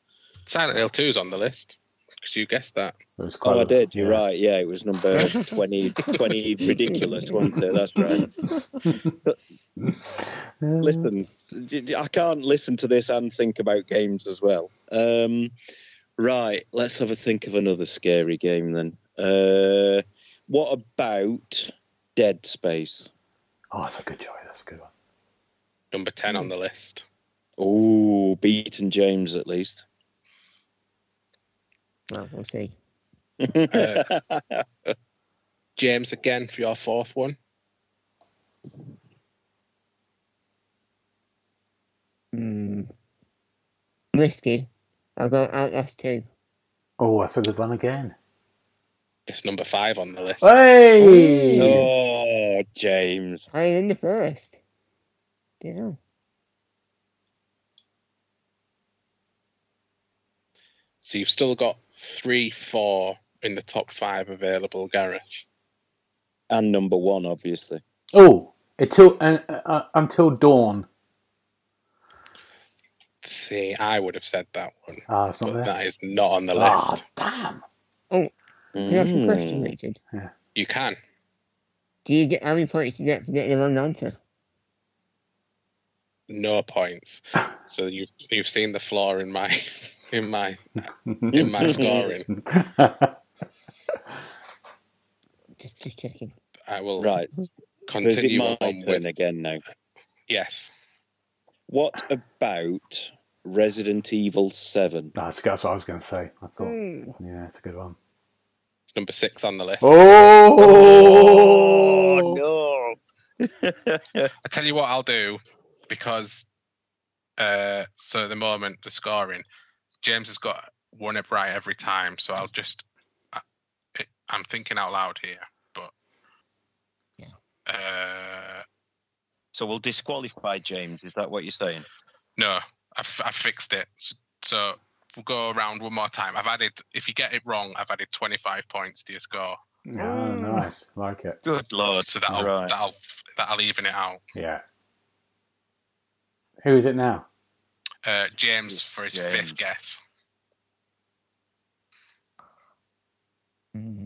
Silent Hill 2 is on the list. because you guessed that. It was quite Oh, I did. You're yeah. right. Yeah, it was number (laughs) 20, 20 ridiculous, wasn't it? That's right. Listen, I can't listen to this and think about games as well. Um, right, let's have a think of another scary game then. Uh, what about Dead Space? Oh, that's a good choice. That's a good one. Number Hmm. 10 on the list. Oh, beaten James at least. Well, we'll see. James again for your fourth one. Hmm. Risky. I'll go Outlast 2. Oh, that's a good one again. It's number five on the list. Hey! oh, James. Higher than the first. Yeah. So you've still got three, four in the top five available, Gareth. And number one, obviously. Oh, until uh, uh, until dawn. See, I would have said that one, Ah, it's not but there. that is not on the Ah, list. damn. Can I ask a question, Mm. Richard? You can. Do you get how many points do you get for getting the wrong answer? No points. So you've you've seen the flaw in my (laughs) in my (laughs) in my scoring. (laughs) Just, just checking. I will Right. So is it continue my on turn with again now? yes. What about Resident Evil 7? That's, that's what I was going to say. I thought, Hmm. yeah, it's a good one. It's number six on the list. Oh, no. I tell you what I'll do because uh so at the moment the scoring James has got one it right every time so I'll just I, I'm thinking out loud here but Yeah. uh so we'll disqualify James. Is that what you're saying? no I've, I've fixed it so we'll go around one more time I've added if you get it wrong I've added 25 points to your score oh, nice. Like it. Good lord. so that'll right. that'll that'll even it out Yeah. Who is it now? uh James for his James. fifth guess Hmm.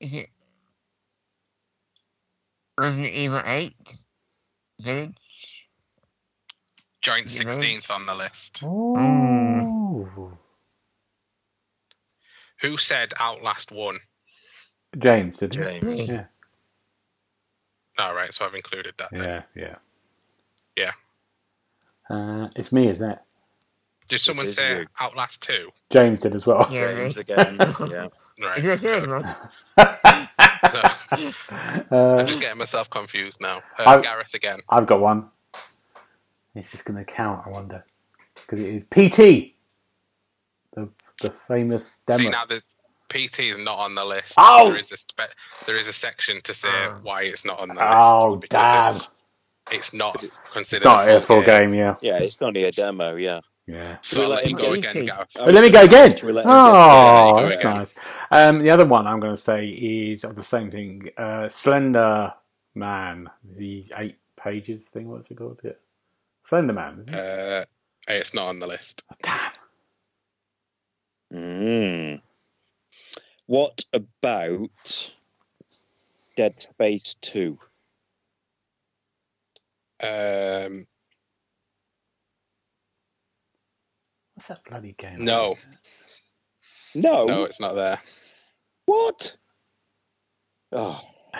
Is it Resident Evil 8? Village? joint Is 16th on the list Oh. who said Outlast one James, did he? James. Me. Yeah. all right so I've included that then. Yeah, yeah. Yeah. Uh, it's me, isn't it? Did someone is say you. Outlast 2? James did as well. Yeah, James again. Yeah. (laughs) Right. (laughs) Is there a third one? I'm uh, just getting myself confused now. Uh, I- Gareth again. I've got one. Is this going to count? I wonder. Because it is PT, the the famous demo. See now the PT is not on the list. Oh! There is a spe- there is a section to say Oh. why it's not on the Oh, list. because damn. It's, it's not it's considered not a a full game, yeah. Yeah, it's only a demo, yeah. Yeah. So I'll we let let him go again. Gareth. But let me go again. Should we let him Oh, go that's again? nice. Um, the other one I'm going to say is of the same thing. Uh, Slender Man, the eight pages thing. What's it called? Yeah. Slender Man. Isn't it? Uh, it's not on the list. Damn. Mm. What about Dead Space 2? Um, What's that bloody game? no, No. no, it's not there. What? Oh. (laughs)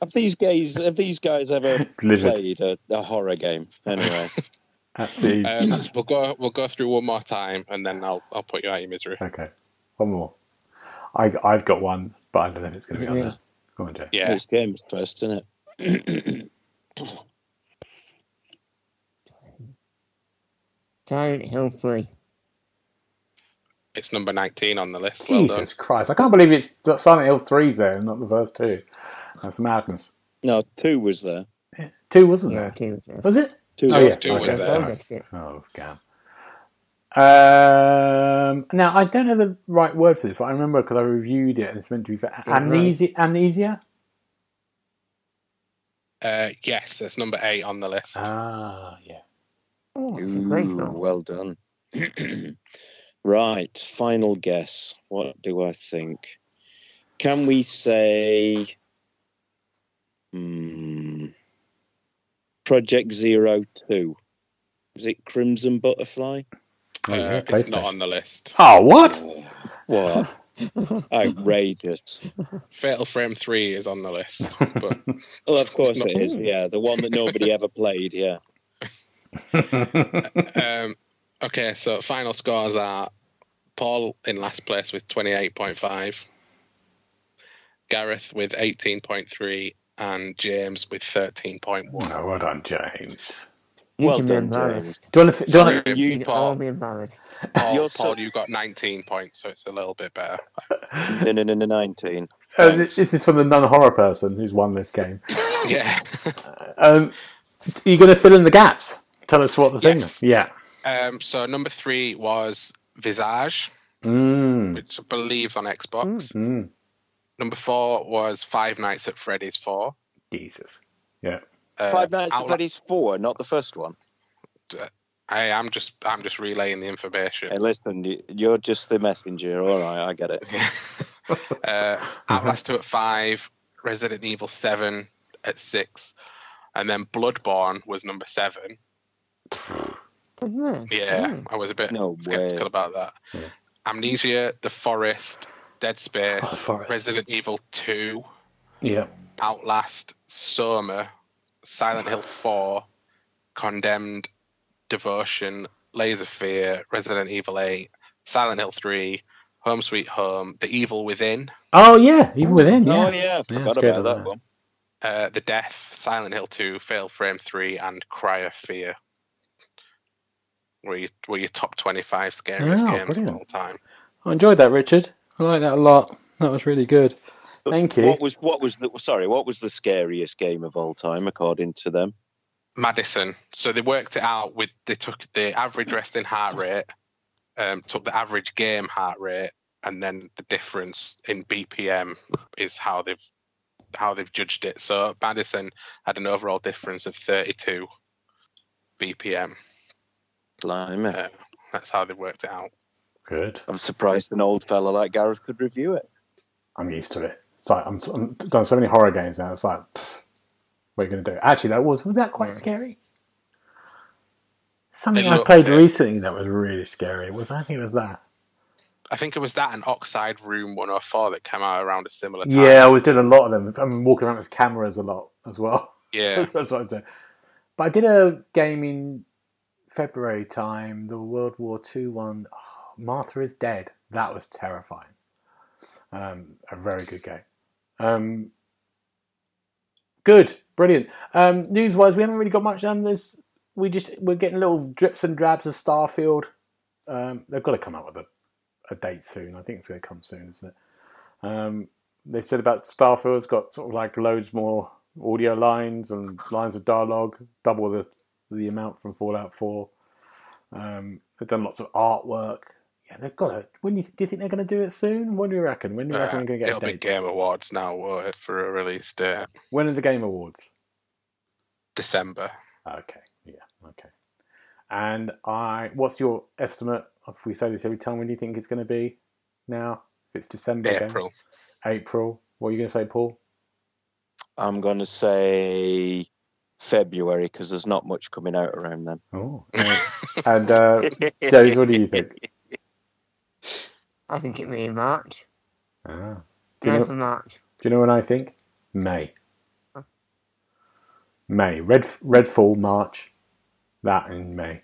have these guys have these guys ever played a, a horror game? Anyway. (laughs) Um, we'll go we'll go through one more time, and then I'll I'll put you out of your misery. okay. One more. I, I've got one, but I don't know if it's going to be on me? there. Go on, Jay. Yeah, It's games first, isn't it? (clears throat) Silent Hill 3. it's number nineteen on the list. Well done. Jesus Christ. I can't believe it's that Silent Hill 3's there and not the first two. That's madness. no, two was there. Two, wasn't Yeah, there? two was there. Was it? Two Oh, was yeah. Two was okay. there. I fine. guessed it. Oh, damn. Um, now, I don't know the right word for this, but I remember because I reviewed it and it's meant to be for right. amnesia. Amnesia? Uh, yes, it's number eight on the list. Ah, yeah. Oh, it's a great Ooh, well done. (clears throat) right, final guess. What do I think? Can we say hmm, Project Zero Two? Is it Crimson Butterfly? Oh, Uh, it's not on the list. Oh, what? What? (laughs) Outrageous. Fatal Frame 3 is on the list, but (laughs) Well, of course it is. Yeah, the one that nobody ever played. Yeah. (laughs) um, okay, so final scores are Paul in last place with 28.5, Gareth with 18.3, and James with 13.1. oh, well done, James. Well can done. James. Do you want to? Do you want Sorry, you, You Paul. be embarrassed. Paul, You're so- Paul, you got 19 points, so it's a little bit better. No, no, no, no, nineteen. uh, Thanks. this is from the non-horror person who's won this game. (laughs) Yeah. Um, are you going to fill in the gaps? Tell us what the thing is. Yeah. um, so number three was Visage, Mm. which I believe's on Xbox. Mm. Number four was Five Nights at Freddy's 4. Jesus. Yeah. Uh, Five Nights at Freddy's Four, not the first one. Hey, I am just I'm just relaying the information. Hey, listen, you're just the messenger. All right, I get it. (laughs) uh, Outlast 2 at 5, Resident Evil 7 at 6, and then Bloodborne was number 7. Isn't? Yeah, Mm. I was a bit No skeptical way. about that. Yeah. Amnesia, The Forest, Dead Space, Oh, Forest. Resident Evil 2, Yeah. Outlast, Soma, Silent Hill (sighs) 4, Condemned, Devotion, Laser Fear, Resident Evil 8, Silent Hill 3, Home Sweet Home, The Evil Within, Oh yeah, even within. Yeah. Oh yeah, I forgot scared about that that. one. uh, The Death, Silent Hill 2, Fatal Frame 3, and Cry of Fear. Were your, were your top 25 scariest Oh, games brilliant. of all time. I enjoyed that, Richard. I like that a lot. That was really good. Thank you. What was what was the sorry? What was the scariest game of all time according to them? Madison. So they worked it out with they took the average resting heart (laughs) rate, um, took the average game heart rate, and then the difference in BPM is how they've how they've judged it. So Madison had an overall difference of 32 BPM. Blimey. Uh, that's how they worked it out. Good. I'm surprised an old fella like Gareth could review it. I'm used to it. It's like I'm, I'm done so many horror games now. It's like, pff, what are you going to do? Actually, that was was that quite Yeah. scary. Something I played it. recently that was really scary. Was I think it was that? I think it was that and Oxide Room 104 that came out around a similar time. Yeah, I was doing a lot of them. I'm walking around with cameras a lot as well. Yeah. (laughs) That's what I was doing. But I did a game in February time, the World War II one. Oh, (sighs) Martha is Dead. That was terrifying. Um, a very good game. Um, good, brilliant. Um, news wise, we haven't really got much done. There's we just we're getting little drips and drabs of Starfield. Um, they've got to come out with a, a date soon. I think it's going to come soon, isn't it? Um, they said about Starfield's got sort of like loads more audio lines and lines of dialogue, double the the amount from Fallout Four. Um, they've done lots of artwork. Yeah, they've got it. When you, do you think they're going to do it soon? When do you reckon? When do you reckon Uh, we're going to get it'll a be? Game Awards now won't for a release date. When are the Game Awards? December. Okay, yeah, okay. And I, what's your estimate? If we say this every time, when do you think it's going to be? Now, if it's December, again? April. April. What are you going to say, Paul? I'm going to say February because there's not much coming out around then. Oh, yeah. and uh, (laughs) James, what do you think? I think it'll be in March. Ah. Do you know, 9th March. Do you know when I think? May. May. Red Redfall March. That in May.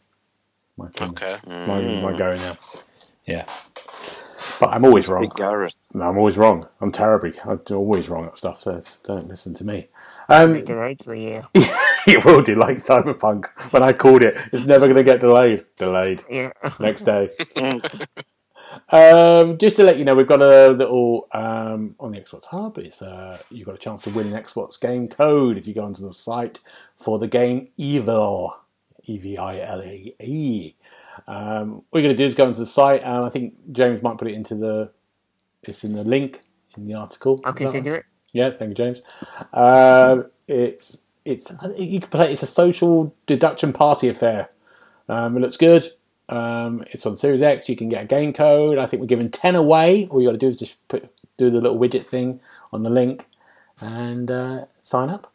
My thing. Okay. It's my, Mm. my going now. Yeah. But I'm always wrong. No, I'm always wrong. I'm terribly. I'm always wrong at stuff, so don't listen to me. Um, Delayed for a year. (laughs) it will do like Cyberpunk. When I called it, it's never going to get delayed. Delayed. Yeah. Next day. (laughs) Um, just to let you know, we've got a little um, on the Xbox Hub. It's uh, you've got a chance to win an Xbox game code if you go onto the site for the game Eville, E V I L A E. Um, all you're going to do is go onto the site. Um, I think James might put it into the. It's in the link in the article. I'll Is that consider it. Yeah, thank you, James. Um, it's it's you can play. It's a social deduction party affair. Um, it looks good. Um, it's on Series X. You can get a game code. I think we're giving 10 away. All you got to do is just put, do the little widget thing on the link and uh, sign up.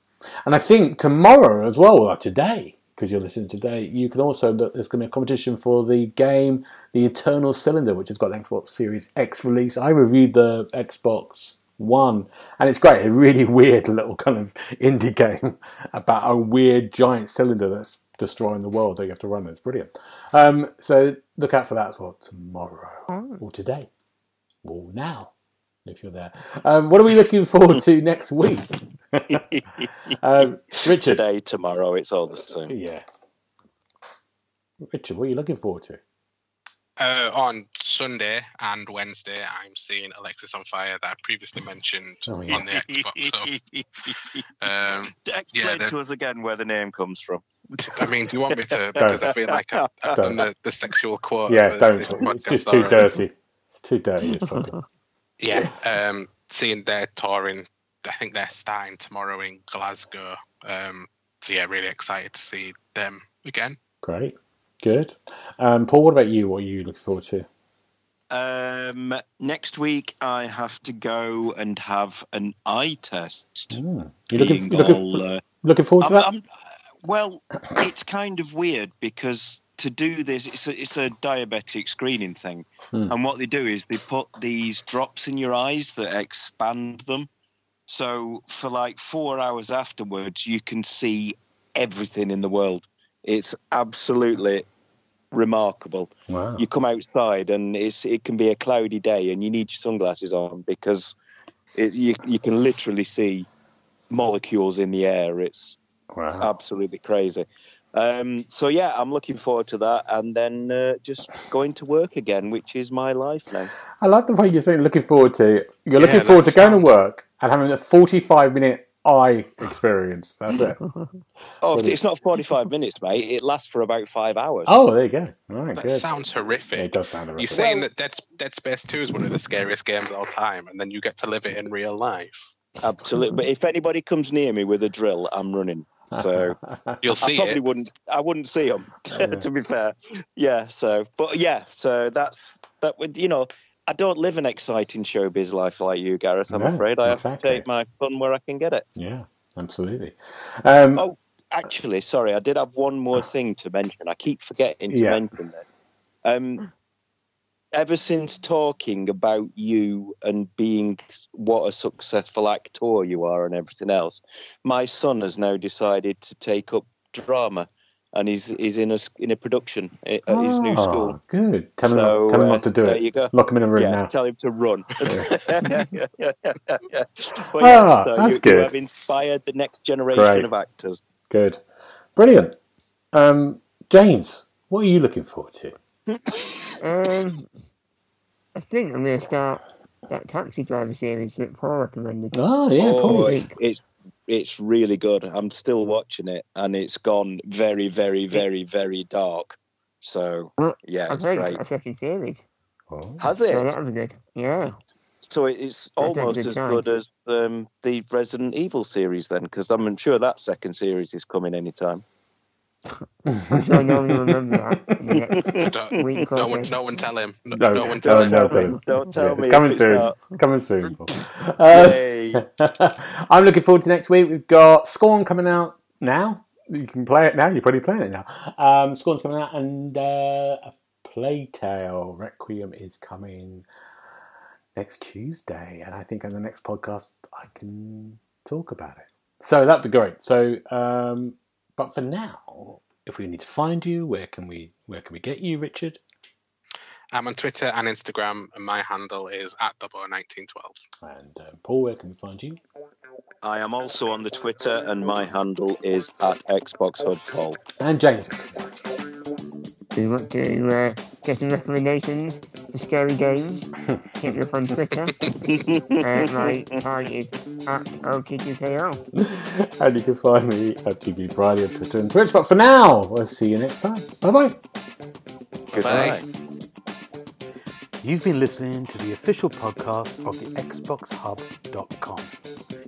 And I think tomorrow as well, or today, because you're listening today, you can also look, there's going to be a competition for the game, The Eternal Cylinder, which has got an Xbox Series X release. I reviewed the Xbox One, and it's great. A really (laughs) weird little kind of indie game about a weird giant cylinder that's destroying the world that you have to run. It's brilliant. Um, so look out for that as well tomorrow, or today, or now, if you're there. Um, what are we looking forward to (laughs) next week? um, (laughs) Richard. Today, tomorrow, it's all the same. Yeah. Richard, what are you looking forward to? Uh, on Sunday and Wednesday, I'm seeing Alexisonfire that I previously mentioned Oh, yeah. on the Xbox. So, um, (laughs) Explain yeah, to us again where the name comes from. I mean, do you want me to? (laughs) Because I feel like I've, I've done the, the sexual quote. Yeah, don't. It's just too already. dirty. It's too dirty. This podcast. (laughs) Yeah, um, seeing their touring, I think they're starting tomorrow in Glasgow. Um, so yeah, really excited to see them again. Great. Good. Um, Paul, what about you? What are you looking forward to? Um, next week, I have to go and have an eye test. Mm. You looking, looking, all, uh, looking forward to I'm- that? I'm- well, it's kind of weird because to do this, it's a, it's a diabetic screening thing, Hmm. and what they do is they put these drops in your eyes that expand them. So for like four hours afterwards, you can see everything in the world. It's absolutely remarkable. wow. You come outside and it's it can be a cloudy day, and you need your sunglasses on because it, you you can literally see molecules in the air. It's wow. absolutely crazy. Um, so yeah, I'm looking forward to that, and then uh, just going to work again, which is my life now. I like the way you're saying looking forward to. You're looking forward to going to work and having a 45 minute eye experience. That's it. (laughs) Oh, it's not 45 minutes, mate. It lasts for about five hours. Oh, there you go. All right, That good. sounds horrific. It does sound You're horrific. saying that Dead, Dead Space 2 is one of the scariest games of all time, and then you get to live it in real life. absolutely. But if anybody comes near me with a drill, I'm running. So (laughs) You'll see. I probably it. wouldn't. I wouldn't see them. (laughs) To be fair, yeah. So, but yeah. So that's that. Would you know? I don't live an exciting showbiz life like you, Gareth. I'm No, afraid I have to take my fun where I can get it. yeah, absolutely. Um, Oh, Actually, sorry, I did have one more thing to mention. I keep forgetting to Yeah. mention that. Um, ever since talking about you and being what a successful actor you are and everything else, my son has now decided to take up drama, and he's he's in a s- in a production at at his new oh, school. Good. Tell him, So, not, tell him uh, not to do there it. you go. Lock him in a room Yeah, now. tell him to run. (laughs) (laughs) but Ah, yes, so that's you, good. you have inspired the next generation Great. of actors. Good. Brilliant. Um, James, what are you looking forward to? (coughs) Um, I think I'm going to start that taxi driver series that Paul recommended. Oh, yeah, oh, cool. it's, it's it's really good. I'm still watching it, and it's gone very, very, very, very dark. So yeah, it's great. it's a second series, Oh. Has so it? that'll be good. Yeah. So it's almost good as sign. good as um, the Resident Evil series, then, because I'm sure that second series is coming anytime. I'm sure no (laughs) one will remember that. in the next Don't- week or no one, so. no one tell him. No, No, no one no, tell him. no, tell him. Don't tell Yeah, me. it's coming it's soon. not. Coming soon. (laughs) Uh, Yay. (laughs) I'm looking forward to next week. We've got Scorn coming out now. You can play it now. You're probably playing it now. Um, Scorn's coming out, and uh, a Plague Tale Requiem is coming next Tuesday. And I think on the next podcast I can talk about it. So that'd be great. So, um, but for now, if we need to find you, where can we where can we get you, Richard? I'm on Twitter and Instagram, and my handle is at Dubbo1912. And um, Paul, where can we find you? I am also on the Twitter, and my handle is at Xbox Hub Call. And James. Do you want to uh, get some recommendations for scary games? Hit me up on Twitter. uh, my tag is at OKQKO. and you can find me at TB Briley on Twitter and Twitch. But for now, we'll see you next time. Bye bye. Goodbye. You've been listening to the official podcast of the XboxHub.com.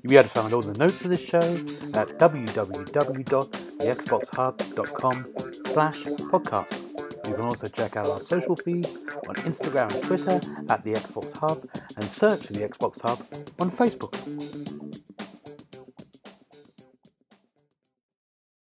You'll be able to find all the notes of this show at www.thexboxhub.com slash podcast. You can also check out our social feeds on Instagram and Twitter at the Xbox Hub and search for the Xbox Hub on Facebook.